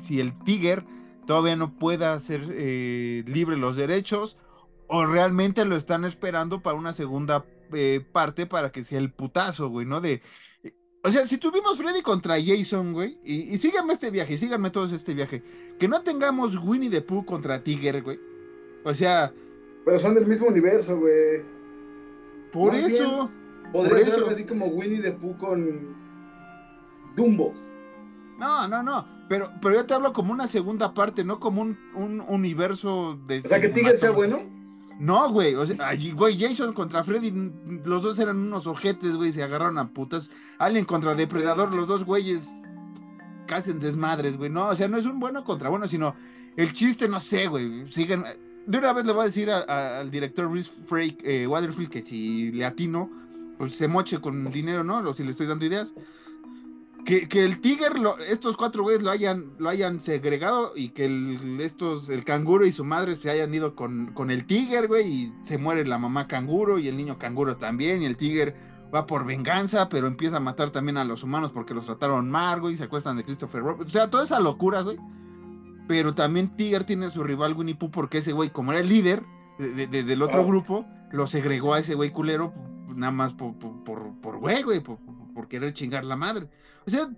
si el Tiger todavía no pueda hacer eh, libre los derechos o realmente lo están esperando para una segunda eh, parte para que sea el putazo, güey, ¿no? De, O sea, si tuvimos Freddy contra Jason, güey, y, y síganme este viaje, síganme todos este viaje, que no tengamos Winnie the Pooh contra Tiger, güey. O sea. Pero son del mismo universo, güey. Por eso. podría ser algo así como Winnie the Pooh con Dumbo. No, no, no. Pero, pero yo te hablo como una segunda parte, no como un, un universo de. O sea, que Tiger sea bueno. No, güey, o sea, güey, Jason contra Freddy, los dos eran unos ojetes, güey, se agarraron a putas. Alien contra Depredador, los dos güeyes casi en desmadres, güey. No, o sea, no es un bueno contra bueno, sino el chiste, no sé, güey. Siguen. De una vez le voy a decir al director Rhys Frake, eh, Waterfield que si le atino, pues se moche con dinero, ¿no? O si le estoy dando ideas que, el Tiger, estos cuatro güeyes lo hayan, lo hayan segregado y que el, estos, el canguro y su madre se hayan ido con, con el Tiger, güey, y se muere la mamá canguro y el niño canguro también, y el Tiger va por venganza, pero empieza a matar también a los humanos porque los trataron mal, güey, y se acuestan de Christopher Robin. O sea, toda esa locura, güey. Pero también Tiger tiene su rival Winnie Pooh porque ese güey, como era el líder del otro ah. grupo, lo segregó a ese güey culero nada más por, por, por, güey, güey, por, por querer chingar la madre. O sea,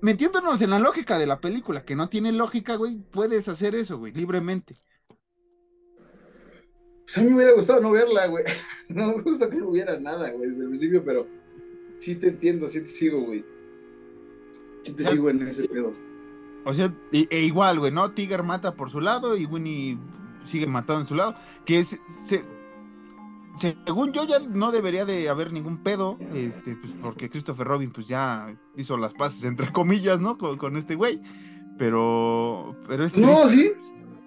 metiéndonos en la lógica de la película, que no tiene lógica, güey, puedes hacer eso, güey, libremente. Pues a mí me hubiera gustado no verla, güey. No me gusta que no hubiera nada, güey, desde el principio, pero sí te entiendo, sí te sigo, güey. Sí te sigo en ese pedo. O sea, e, igual, güey, ¿no? Tiger mata por su lado y Winnie sigue matando en su lado. Que es, se, según yo ya no debería de haber ningún pedo, este, pues porque Christopher Robin pues ya hizo las paces entre comillas, ¿no? Con, este güey. Pero, pero es No, sí.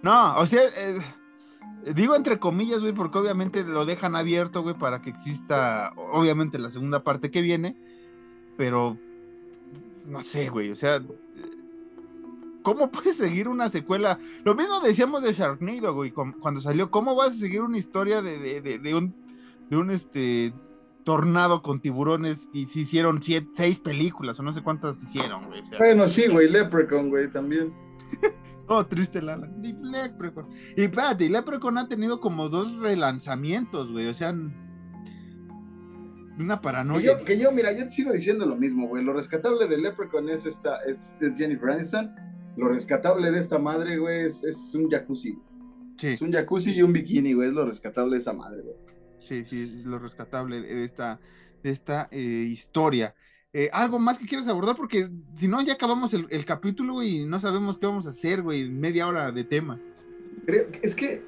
No, o sea, eh, digo entre comillas, güey, porque obviamente lo dejan abierto, güey, para que exista, obviamente, la segunda parte que viene, pero no sé, güey, o sea, ¿cómo puedes seguir una secuela? Lo mismo decíamos de Sharknado, güey, cuando salió, ¿cómo vas a seguir una historia de, de un de un este tornado con tiburones y se hicieron siete, seis películas o no sé cuántas hicieron, güey. bueno, sí, güey, Leprechaun, güey, también. oh, triste Lala. Leprechaun. Y espérate, Leprechaun ha tenido como dos relanzamientos, güey, o sea, una paranoia. Que yo, mira, yo te sigo diciendo lo mismo, güey. Lo rescatable de Leprechaun es esta, es, Jennifer Aniston. Lo rescatable de esta madre, güey, es, es un jacuzzi. Sí. Es un jacuzzi y un bikini, güey. Es lo rescatable de esa madre, güey. Sí, sí, es lo rescatable de esta, de esta eh, historia. Eh, ¿Algo más que quieras abordar? Porque si no, ya acabamos el, capítulo y no sabemos qué vamos a hacer, güey, media hora de tema. Creo, es que...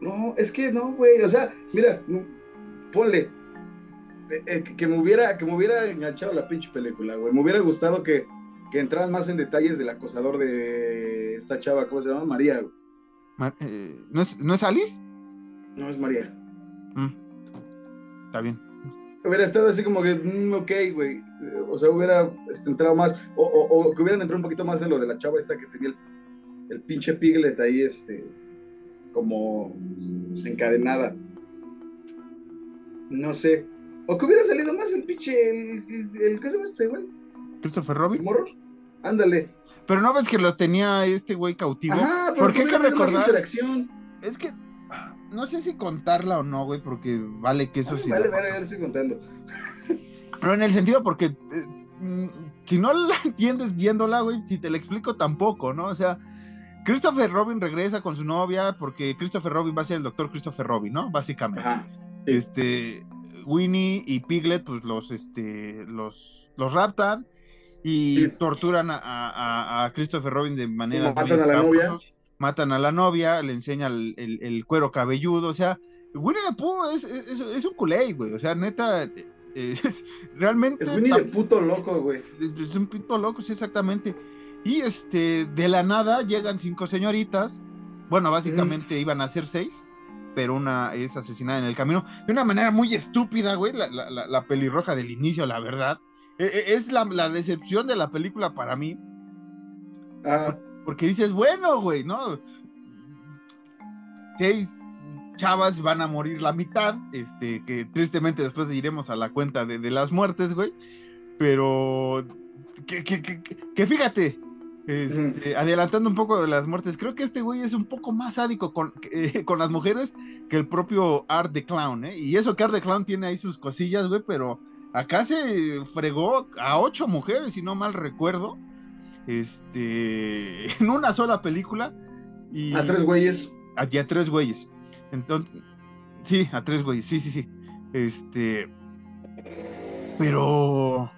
No, es que no, güey, o sea, mira, ponle, eh, que, me hubiera, que me hubiera enganchado la pinche película, güey, me hubiera gustado que, que entraran más en detalles del acosador de esta chava, ¿cómo se llama? María, ¿no, es, ¿No es Alice? No, es María. Mm. Está bien. Hubiera estado así como que, mm, ok, güey. O sea, hubiera este, entrado más, o, que hubieran entrado un poquito más en lo de la chava esta que tenía el, pinche piglet ahí, este, como encadenada. No sé. O que hubiera salido más el pinche, el, ¿qué se llama este, güey? Christopher Robin. morro? Ándale. Pero no ves que lo tenía este güey cautivo. Ah, ¿Por qué hay que recordar? Interacción. Es que no sé si contarla o no, güey, porque vale que eso sí. Vale, vale, ver, estoy contando. Pero en el sentido, porque eh, mm, si no la entiendes viéndola, güey, si te la explico tampoco, ¿no? O sea, Christopher Robin regresa con su novia porque Christopher Robin va a ser el doctor Christopher Robin, ¿no? Básicamente. Este, Winnie y Piglet, pues los, este, los, los raptan y torturan a, Christopher Robin de manera. Matan a la novia matan a la novia, le enseña el, cuero cabelludo, o sea, Winnie the Pooh es, es, un culé, güey, o sea, neta, eh, realmente... Es Winnie the puto loco, güey. Es, un puto loco, sí, exactamente. Y este, de la nada llegan cinco señoritas, bueno, básicamente iban a ser seis, pero una es asesinada en el camino, de una manera muy estúpida, güey, la, la, pelirroja del inicio, la verdad. E, e, es la, decepción de la película para mí. Ah. Porque dices, bueno, güey, ¿no? Seis chavas van a morir la mitad, este, que tristemente después iremos a la cuenta de, las muertes, güey. Pero que, que, que, fíjate, este, adelantando un poco de las muertes, creo que este güey es un poco más sádico con, eh, con las mujeres que el propio Art the Clown, ¿eh? Y eso que Art the Clown tiene ahí sus cosillas, güey, pero Acá se fregó a ocho mujeres, si no mal recuerdo, este, en una sola película. Y, a tres güeyes. A, a tres güeyes. Entonces, sí, a tres güeyes, sí, sí, sí. Este, pero,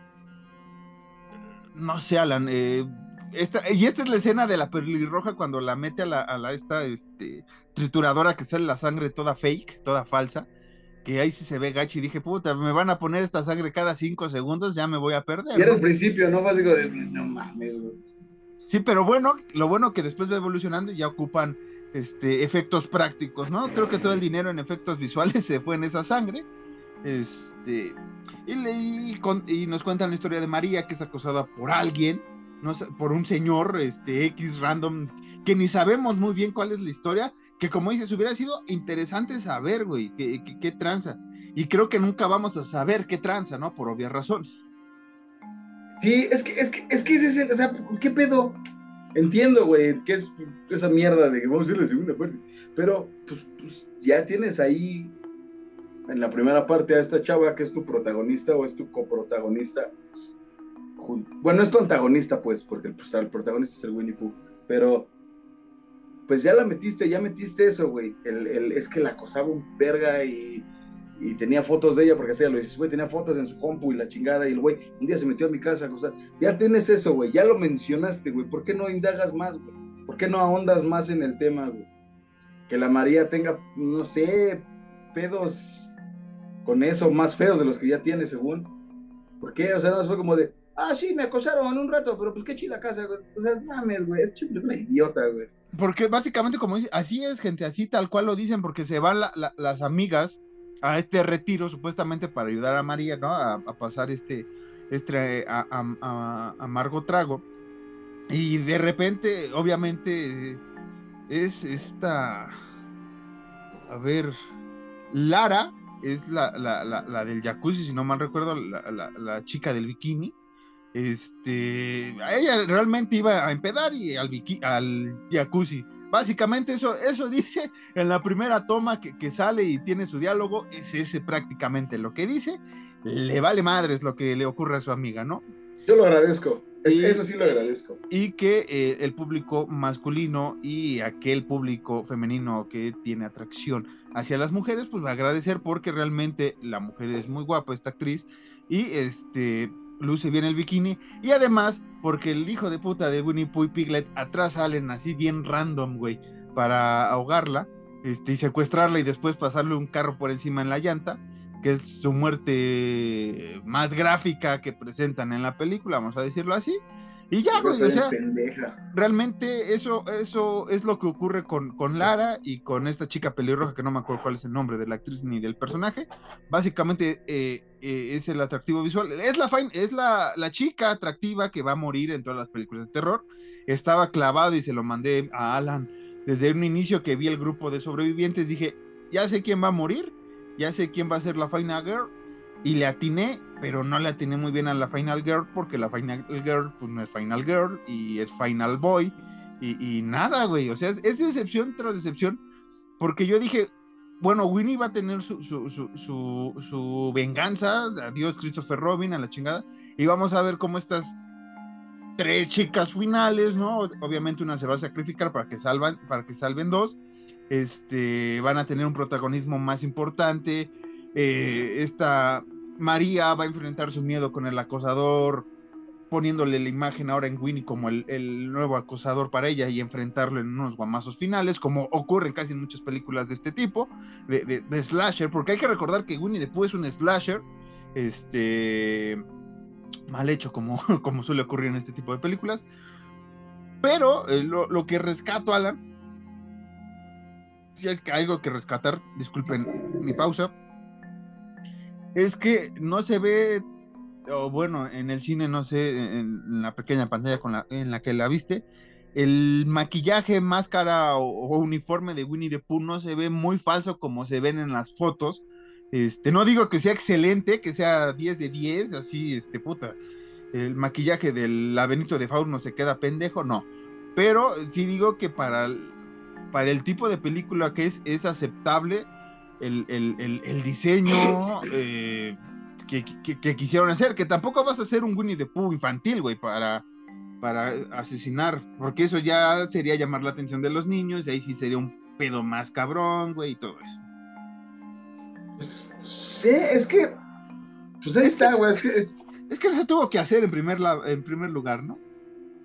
no sé, Alan, eh, esta, y esta es la escena de la pelirroja cuando la mete a la, a la esta este, trituradora que sale la sangre toda fake, toda falsa que ahí sí se ve gacho y dije, puta, me van a poner esta sangre cada cinco segundos, ya me voy a perder. Y era el principio, ¿no? Básico de, no mames, Sí, pero bueno, lo bueno que después va evolucionando y ya ocupan este, efectos prácticos, ¿no? Creo que todo el dinero en efectos visuales se fue en esa sangre. Este, y, y, nos cuentan la historia de María, que es acosada por alguien, no por un señor este, X random, que ni sabemos muy bien cuál es la historia, que como dices, hubiera sido interesante saber, güey, qué, tranza. Y creo que nunca vamos a saber qué tranza, ¿no? Por obvias razones. Sí, es que, es que, es que es o sea, ¿qué pedo? Entiendo, güey, que es esa mierda de que vamos a ir la segunda parte. Pero, pues, pues, ya tienes ahí en la primera parte a esta chava que es tu protagonista o es tu coprotagonista. Bueno, es tu antagonista, pues, porque pues, el protagonista es el Winnie Pooh. Pero pues ya la metiste, ya metiste eso, güey. El, el, es que la acosaba un verga y, y tenía fotos de ella, porque así lo dices, güey, tenía fotos en su compu y la chingada, y el güey un día se metió a mi casa a acosar. Ya tienes eso, güey, ya lo mencionaste, güey. ¿Por qué no indagas más, güey? ¿Por qué no ahondas más en el tema, güey? Que la María tenga, no sé, pedos con eso más feos de los que ya tiene, según. ¿Por qué? O sea, no fue como de, ah, sí, me acosaron un rato, pero pues qué chida casa, güey. O sea, mames, güey, es una idiota, güey. Porque básicamente, como dice, así es, gente, así tal cual lo dicen, porque se van las amigas a este retiro, supuestamente para ayudar a María, ¿no? A, pasar este, este a, amargo trago. Y de repente, obviamente, es esta. A ver, Lara es la, la, la, del jacuzzi, si no mal recuerdo, la, chica del bikini este, ella realmente iba a empedar y al, al jacuzzi. Básicamente eso, eso dice en la primera toma que, sale y tiene su diálogo, es ese prácticamente lo que dice. Le vale madres lo que le ocurre a su amiga, ¿no? Yo lo agradezco, eso sí lo agradezco. Y que eh, el público masculino y aquel público femenino que tiene atracción hacia las mujeres, pues va a agradecer porque realmente la mujer es muy guapa, esta actriz, y este luce bien el bikini. Y además, porque el hijo de puta de Winnie Pooh y Piglet atrás salen así bien random, güey, para ahogarla este, y secuestrarla y después pasarle un carro por encima en la llanta, que es su muerte más gráfica que presentan en la película, vamos a decirlo así. Y ya, güey, o sea, realmente eso, eso es lo que ocurre con, con Lara y con esta chica pelirroja, que no me acuerdo cuál es el nombre de la actriz ni del personaje. Básicamente eh, eh, es el atractivo visual. Es, la, es la, la, chica atractiva que va a morir en todas las películas de terror. Estaba clavado y se lo mandé a Alan desde un inicio que vi el grupo de sobrevivientes. Dije, ya sé quién va a morir, ya sé quién va a ser la Final Girl y le atiné, pero no le atiné muy bien a la Final Girl porque la Final Girl pues no es Final Girl y es Final Boy y, nada, güey. O sea, es, decepción tras decepción porque yo dije, bueno, Winnie va a tener su, su, su, su, venganza, adiós Christopher Robin, a la chingada, y vamos a ver cómo estas tres chicas finales, ¿no? Obviamente una se va a sacrificar para que salvan, para que salven dos, este, van a tener un protagonismo más importante, eh, esta María va a enfrentar su miedo con el acosador, poniéndole la imagen ahora en Winnie como el, nuevo acosador para ella y enfrentarlo en unos guamazos finales, como ocurre casi en muchas películas de este tipo, de, slasher, porque hay que recordar que Winnie después es un slasher, este, mal hecho como, como suele ocurrir en este tipo de películas, pero eh, lo, lo, que rescato, Alan, si hay algo que rescatar, disculpen mi pausa, es que no se ve, o bueno, en el cine, no sé, en, la pequeña pantalla con la, en la que la viste, el maquillaje, máscara o, uniforme de Winnie the Pooh no se ve muy falso como se ven en las fotos. Este, no digo que sea excelente, que sea 10 de 10, así, este, puta, el maquillaje del laberinto de Fauno se queda pendejo, no. Pero sí digo que para para el tipo de película que es, es aceptable el, el, el, diseño, eh, que, quisieron hacer, que tampoco vas a hacer un Winnie the Pooh infantil, güey, para, para asesinar, porque eso ya sería llamar la atención de los niños, y ahí sí sería un pedo más cabrón, güey, y todo eso. Pues, sí, es que, pues ahí está, güey, es que... Es que se tuvo que hacer en primer, en primer lugar, ¿no?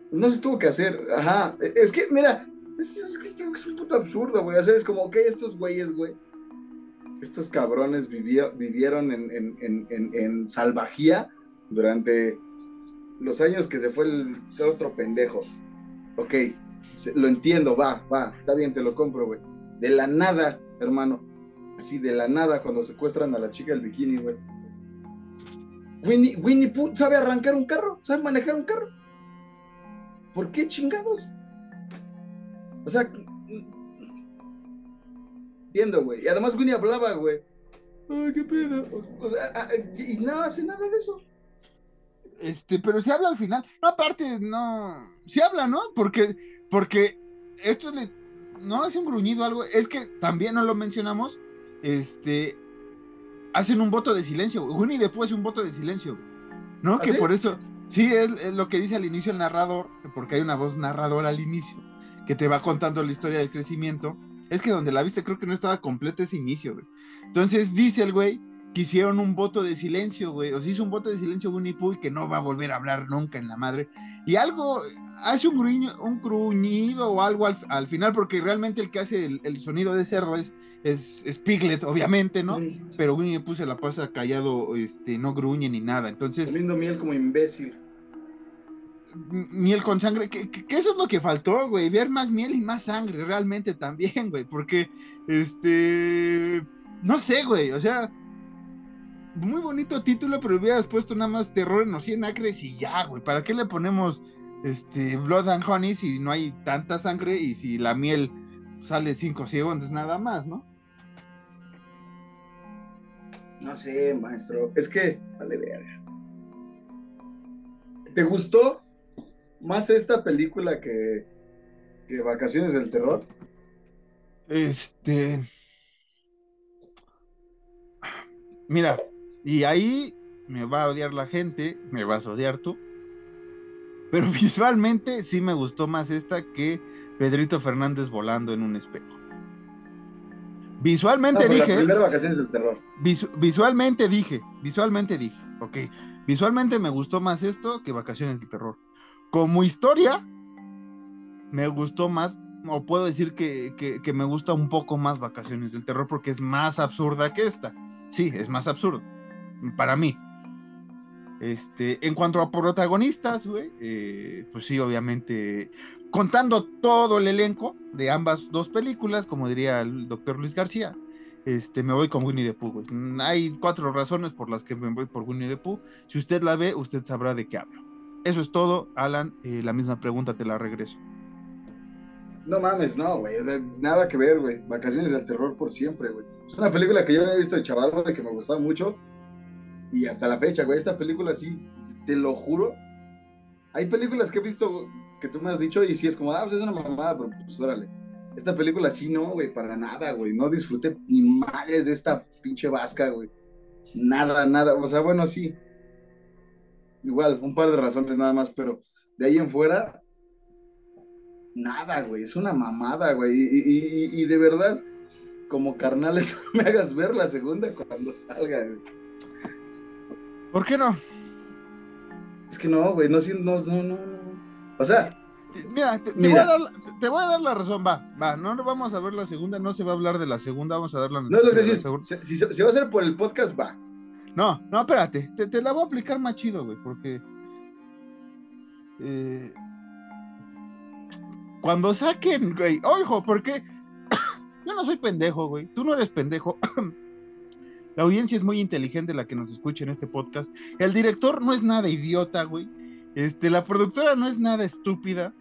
No se tuvo que hacer, ajá, es que, mira, es, que es un puto absurdo, güey, o sea, es como, que estos güeyes, güey, estos cabrones vivieron en, salvajía durante los años que se fue el otro pendejo. Ok, lo entiendo, va, va, está bien, te lo compro, güey. De la nada, hermano, así de la nada, cuando secuestran a la chica del bikini, güey. Winnie, Winnie Pooh sabe arrancar un carro, sabe manejar un carro. ¿Por qué chingados? O sea, Entiendo, güey. Y además Winnie hablaba, güey. Ay, qué pedo. O sea, y no hace nada de eso. Este, pero se habla al final. No, aparte, no. Se habla, ¿no? Porque, porque esto le. No hace un gruñido algo. Es que también no lo mencionamos. Este. Hacen un voto de silencio. Winnie después hace un voto de silencio. ¿No? ¿Ah, que por eso. Sí, es, es, lo que dice al inicio el narrador. Porque hay una voz narradora al inicio. Que te va contando la historia del crecimiento es que donde la viste creo que no estaba completo ese inicio, güey. Entonces dice el güey que hicieron un voto de silencio, güey. O se hizo un voto de silencio Winnie Pooh y que no va a volver a hablar nunca en la madre. Y algo, hace un, gruño, un gruñido o algo al, final, porque realmente el que hace el, sonido de cerro es, es, Piglet, obviamente, ¿no? Pero Winnie Pooh se la pasa callado, este, no gruñe ni nada. Entonces. Lindo miel como imbécil miel con sangre, que, eso es lo que faltó, güey, ver más miel y más sangre realmente también, güey, porque, este, no sé, güey, o sea, muy bonito título, pero hubieras puesto nada más terror en los 100 acres y ya, güey, ¿para qué le ponemos, este, Blood and Honey si no hay tanta sangre y si la miel sale 5 segundos nada más, ¿no? No sé, maestro, es que, vale verga. ¿Te gustó más esta película que, que Vacaciones del Terror? Este. Mira, y ahí me va a odiar la gente, me vas a odiar tú. Pero visualmente sí me gustó más esta que Pedrito Fernández volando en un espejo. Visualmente dije. La primera vacaciones del terror. visualmente dije, visualmente dije, ok. Visualmente me gustó más esto que Vacaciones del Terror. Como historia, me gustó más, o puedo decir que, me gusta un poco más Vacaciones del Terror porque es más absurda que esta. Sí, es más absurdo, para mí. Este, en cuanto a protagonistas, güey, eh, pues sí, obviamente, contando todo el elenco de ambas dos películas, como diría el doctor Luis García, este, me voy con Winnie the Pooh, Hay cuatro razones por las que me voy por Winnie the Pooh. Si usted la ve, usted sabrá de qué hablo. Eso es todo, Alan. La misma pregunta te la regreso. No mames, no, güey. Nada que ver, güey. Vacaciones del terror por siempre, güey. Es una película que yo había visto de chaval, güey, que me gustaba mucho. Y hasta la fecha, güey. Esta película sí, te lo juro. Hay películas que he visto que tú me has dicho y sí es como, ah, pues es una mamada, pero pues órale. Esta película sí no, güey, para nada, güey. No disfruté ni madres de esta pinche vasca, güey. Nada, nada. O sea, bueno, sí igual, un par de razones nada más, pero de ahí en fuera, nada, güey, es una mamada, güey. Y, de verdad, como carnales, me hagas ver la segunda cuando salga, güey. ¿Por qué no? Es que no, güey, no, no, no, no. O sea, Mira, te, Voy a dar, te, voy a dar, la razón, va, va, no vamos a ver la segunda, no se va a hablar de la segunda, vamos a dar la No es lo que decir, si, si, va a ser por el podcast, va, no, no, espérate, te, la voy a aplicar más chido, güey, porque. Eh, cuando saquen, güey, ojo, porque yo no soy pendejo, güey, tú no eres pendejo. la audiencia es muy inteligente la que nos escucha en este podcast. El director no es nada idiota, güey. Este, la productora no es nada estúpida.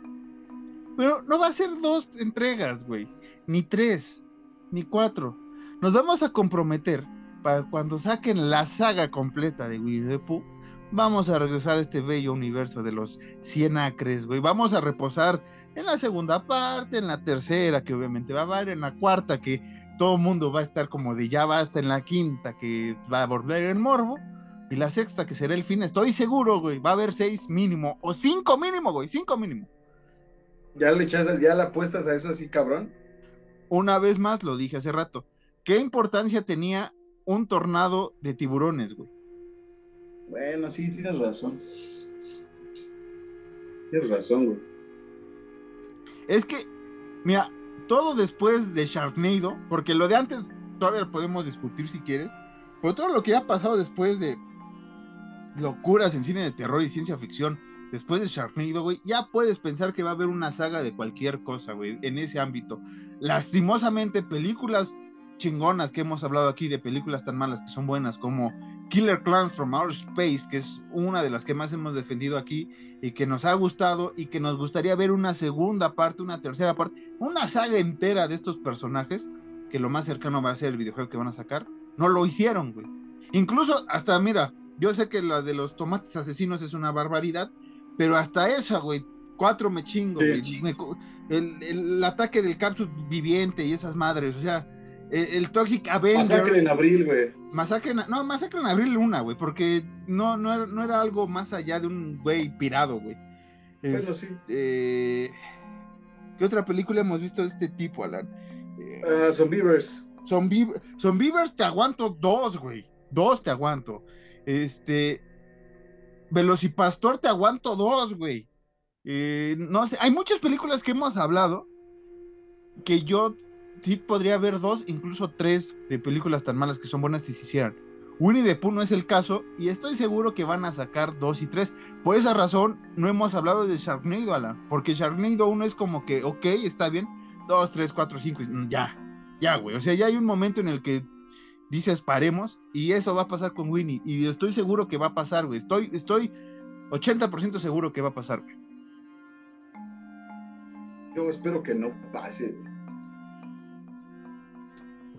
Pero no va a ser dos entregas, güey. Ni tres, ni cuatro. Nos vamos a comprometer para cuando saquen la saga completa de Winnie the Pooh, vamos a regresar a este bello universo de los 100 acres, güey. Vamos a reposar en la segunda parte, en la tercera, que obviamente va a haber, en la cuarta, que todo el mundo va a estar como de ya basta, en la quinta, que va a volver el morbo. Y la sexta, que será el fin, estoy seguro, güey, va a haber seis mínimo, o cinco mínimo, güey, cinco mínimo. ¿Ya le echas, ya la apuestas a eso así, cabrón? Una vez más, lo dije hace rato, ¿qué importancia tenía un tornado de tiburones, güey? Bueno, sí, tienes razón. Tienes razón, güey. Es que, mira, todo después de Sharknado, porque lo de antes todavía lo podemos discutir si quieres, pero todo lo que ha pasado después de locuras en cine de terror y ciencia ficción, después de Sharknado, güey, ya puedes pensar que va a haber una saga de cualquier cosa, güey, en ese ámbito. Lastimosamente, películas chingonas que hemos hablado aquí de películas tan malas que son buenas como Killer Clowns from Outer Space, que es una de las que más hemos defendido aquí y que nos ha gustado y que nos gustaría ver una segunda parte, una tercera parte, una saga entera de estos personajes, que lo más cercano va a ser el videojuego que van a sacar. No lo hicieron, güey. Incluso hasta, mira, yo sé que la de los tomates asesinos es una barbaridad, pero hasta esa, güey, cuatro me chingo, el, el, ataque del cápsula viviente y esas madres, o sea, el, Toxic Avenger. Masacre en abril, güey. Masacre en, no, Masacre en abril una, güey, porque no, no, era, no era algo más allá de un güey pirado, güey. Bueno, sí. Este, ¿Qué otra película hemos visto de este tipo, Alan? Uh, Zombievers. Zombievers te aguanto dos, güey. Dos te aguanto. Este. Velocipastor te aguanto dos, güey. Eh, no sé, hay muchas películas que hemos hablado que yo sí podría haber dos, incluso tres de películas tan malas que son buenas si se hicieran. Winnie the Pooh no es el caso y estoy seguro que van a sacar dos y tres. Por esa razón no hemos hablado de Sharknado, Alan, porque Sharknado uno es como que, ok, está bien, dos, tres, cuatro, cinco, ya, ya, güey. O sea, ya hay un momento en el que dices paremos y eso va a pasar con Winnie y estoy seguro que va a pasar, güey. Estoy, estoy 80% seguro que va a pasar, güey. Yo espero que no pase, güey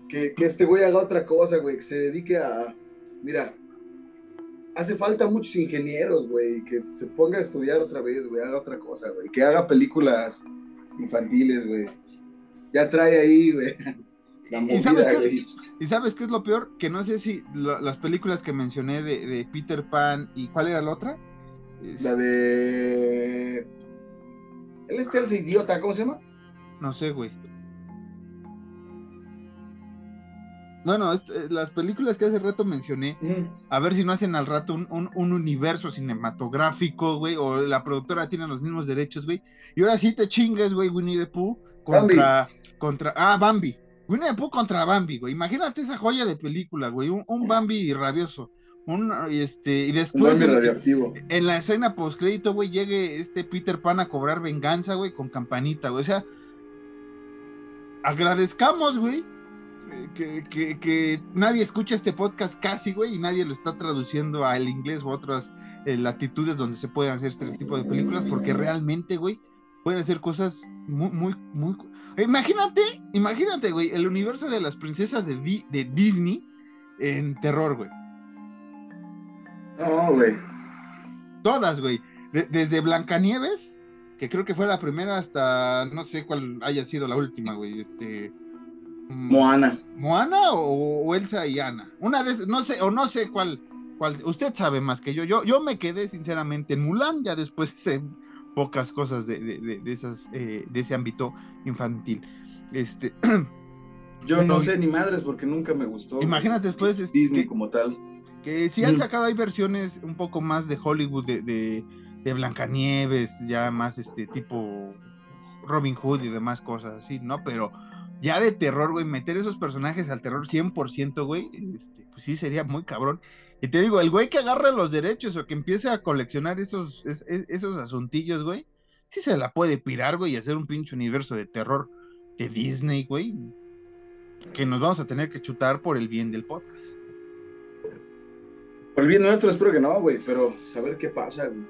que, este güey haga otra cosa, güey, que se dedique a, mira, hace falta muchos ingenieros, güey, que se ponga a estudiar otra vez, güey, haga otra cosa, güey, que haga películas infantiles, güey. Ya trae ahí, güey. ¿Y, sabes qué, ¿Y sabes qué es lo peor? Que no sé si las películas que mencioné de, Peter Pan y ¿cuál era la otra? La de... Él es el idiota, ¿cómo se llama? No sé, güey. Bueno, eh, las películas que hace rato mencioné, a ver si no hacen al rato un, universo cinematográfico, güey, o la productora tiene los mismos derechos, güey. Y ahora sí te chingues, güey, Winnie the Pooh contra, contra, ah, Bambi. Winnie the Pooh contra Bambi, güey. Imagínate esa joya de película, güey, un, Bambi rabioso. Un, este, y después en, la escena post crédito, güey, llegue este Peter Pan a cobrar venganza, güey, con campanita, güey. O sea, agradezcamos, güey, que, nadie escucha este podcast casi, güey, y nadie lo está traduciendo al inglés o otras eh, latitudes donde se pueden hacer este tipo de películas, porque realmente, güey, pueden hacer cosas muy, muy, muy... Imagínate, imagínate, güey, el universo de las princesas de, de Disney en terror, güey. No, güey. Todas, güey. desde Blancanieves, que creo que fue la primera, hasta no sé cuál haya sido la última, güey. Este. Mm. Moana. ¿Moana o, Elsa y Ana? Una de no sé, o no sé cuál, cuál, usted sabe más que yo. Yo, yo me quedé sinceramente en Mulan, ya después hice pocas cosas de, de, esas, eh, de ese ámbito infantil. Este. Yo no sé ni madres porque nunca me gustó. Imagínate después. Disney como tal. Que si han mm. sacado, hay versiones un poco más de Hollywood, de, de, de Blancanieves, ya más este tipo Robin Hood y demás cosas así, ¿no? Pero ya de terror, güey, meter esos personajes al terror 100%, güey, este, pues sí sería muy cabrón. Y te digo, el güey que agarre los derechos o que empiece a coleccionar esos, esos asuntillos, güey, sí se la puede pirar, güey, y hacer un pinche universo de terror de Disney, güey, que nos vamos a tener que chutar por el bien del podcast. Por el bien nuestro, espero que no, güey, pero saber qué pasa, güey.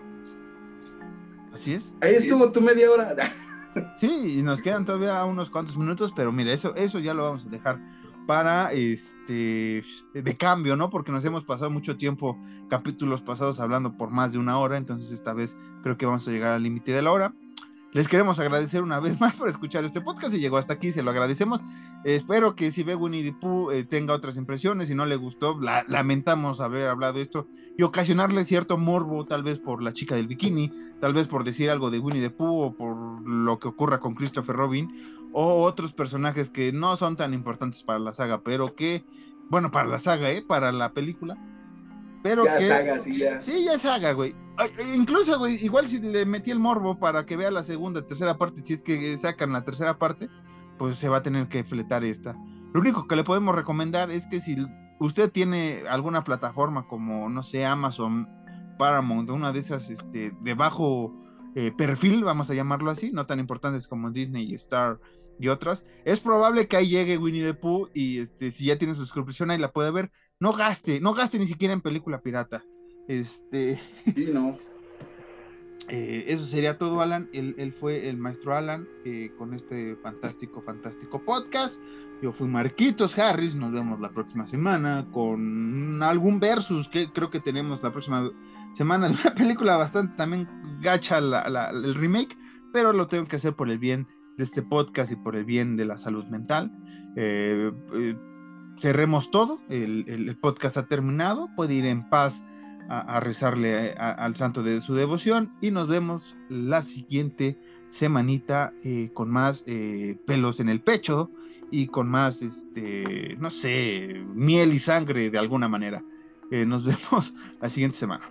Así es. Ahí estuvo tu media hora. Sí, y nos quedan todavía unos cuantos minutos, pero mira, eso, eso ya lo vamos a dejar para este de cambio, ¿no? Porque nos hemos pasado mucho tiempo, capítulos pasados hablando por más de una hora, entonces esta vez creo que vamos a llegar al límite de la hora. Les queremos agradecer una vez más por escuchar este podcast y llegó hasta aquí, se lo agradecemos. Espero que si ve Winnie the Pooh eh, tenga otras impresiones, si no le gustó, lamentamos haber hablado de esto y ocasionarle cierto morbo, tal vez por la chica del bikini, tal vez por decir algo de Winnie the Pooh o por lo que ocurra con Christopher Robin o otros personajes que no son tan importantes para la saga, pero que, bueno, para la saga, ¿eh? Para la película. Pero ya que, saga, sí, ya. Sí, ya saga, güey. Incluso, güey, igual si le metí el morbo para que vea la segunda, tercera parte, si es que sacan la tercera parte, pues se va a tener que fletar esta. Lo único que le podemos recomendar es que si usted tiene alguna plataforma como, no sé, Amazon, Paramount, una de esas este, de bajo eh, perfil, vamos a llamarlo así, no tan importantes como Disney Star y otras, es probable que ahí llegue Winnie the Pooh y este, si ya tiene suscripción ahí la puede ver. No gaste, no gaste ni siquiera en película pirata. Este. Sí, no. Eh, eso sería todo, Alan. Él, fue el maestro Alan eh, con este fantástico, fantástico podcast. Yo fui Marquitos Harris. Nos vemos la próxima semana con algún versus que creo que tenemos la próxima semana de una película bastante también gacha el remake, pero lo tengo que hacer por el bien de este podcast y por el bien de la salud mental. Eh, cerremos todo. El, podcast ha terminado. Puede ir en paz a, rezarle al santo de su devoción y nos vemos la siguiente semanita eh, con más eh, pelos en el pecho y con más, este, no sé, miel y sangre de alguna manera. Eh, nos vemos la siguiente semana.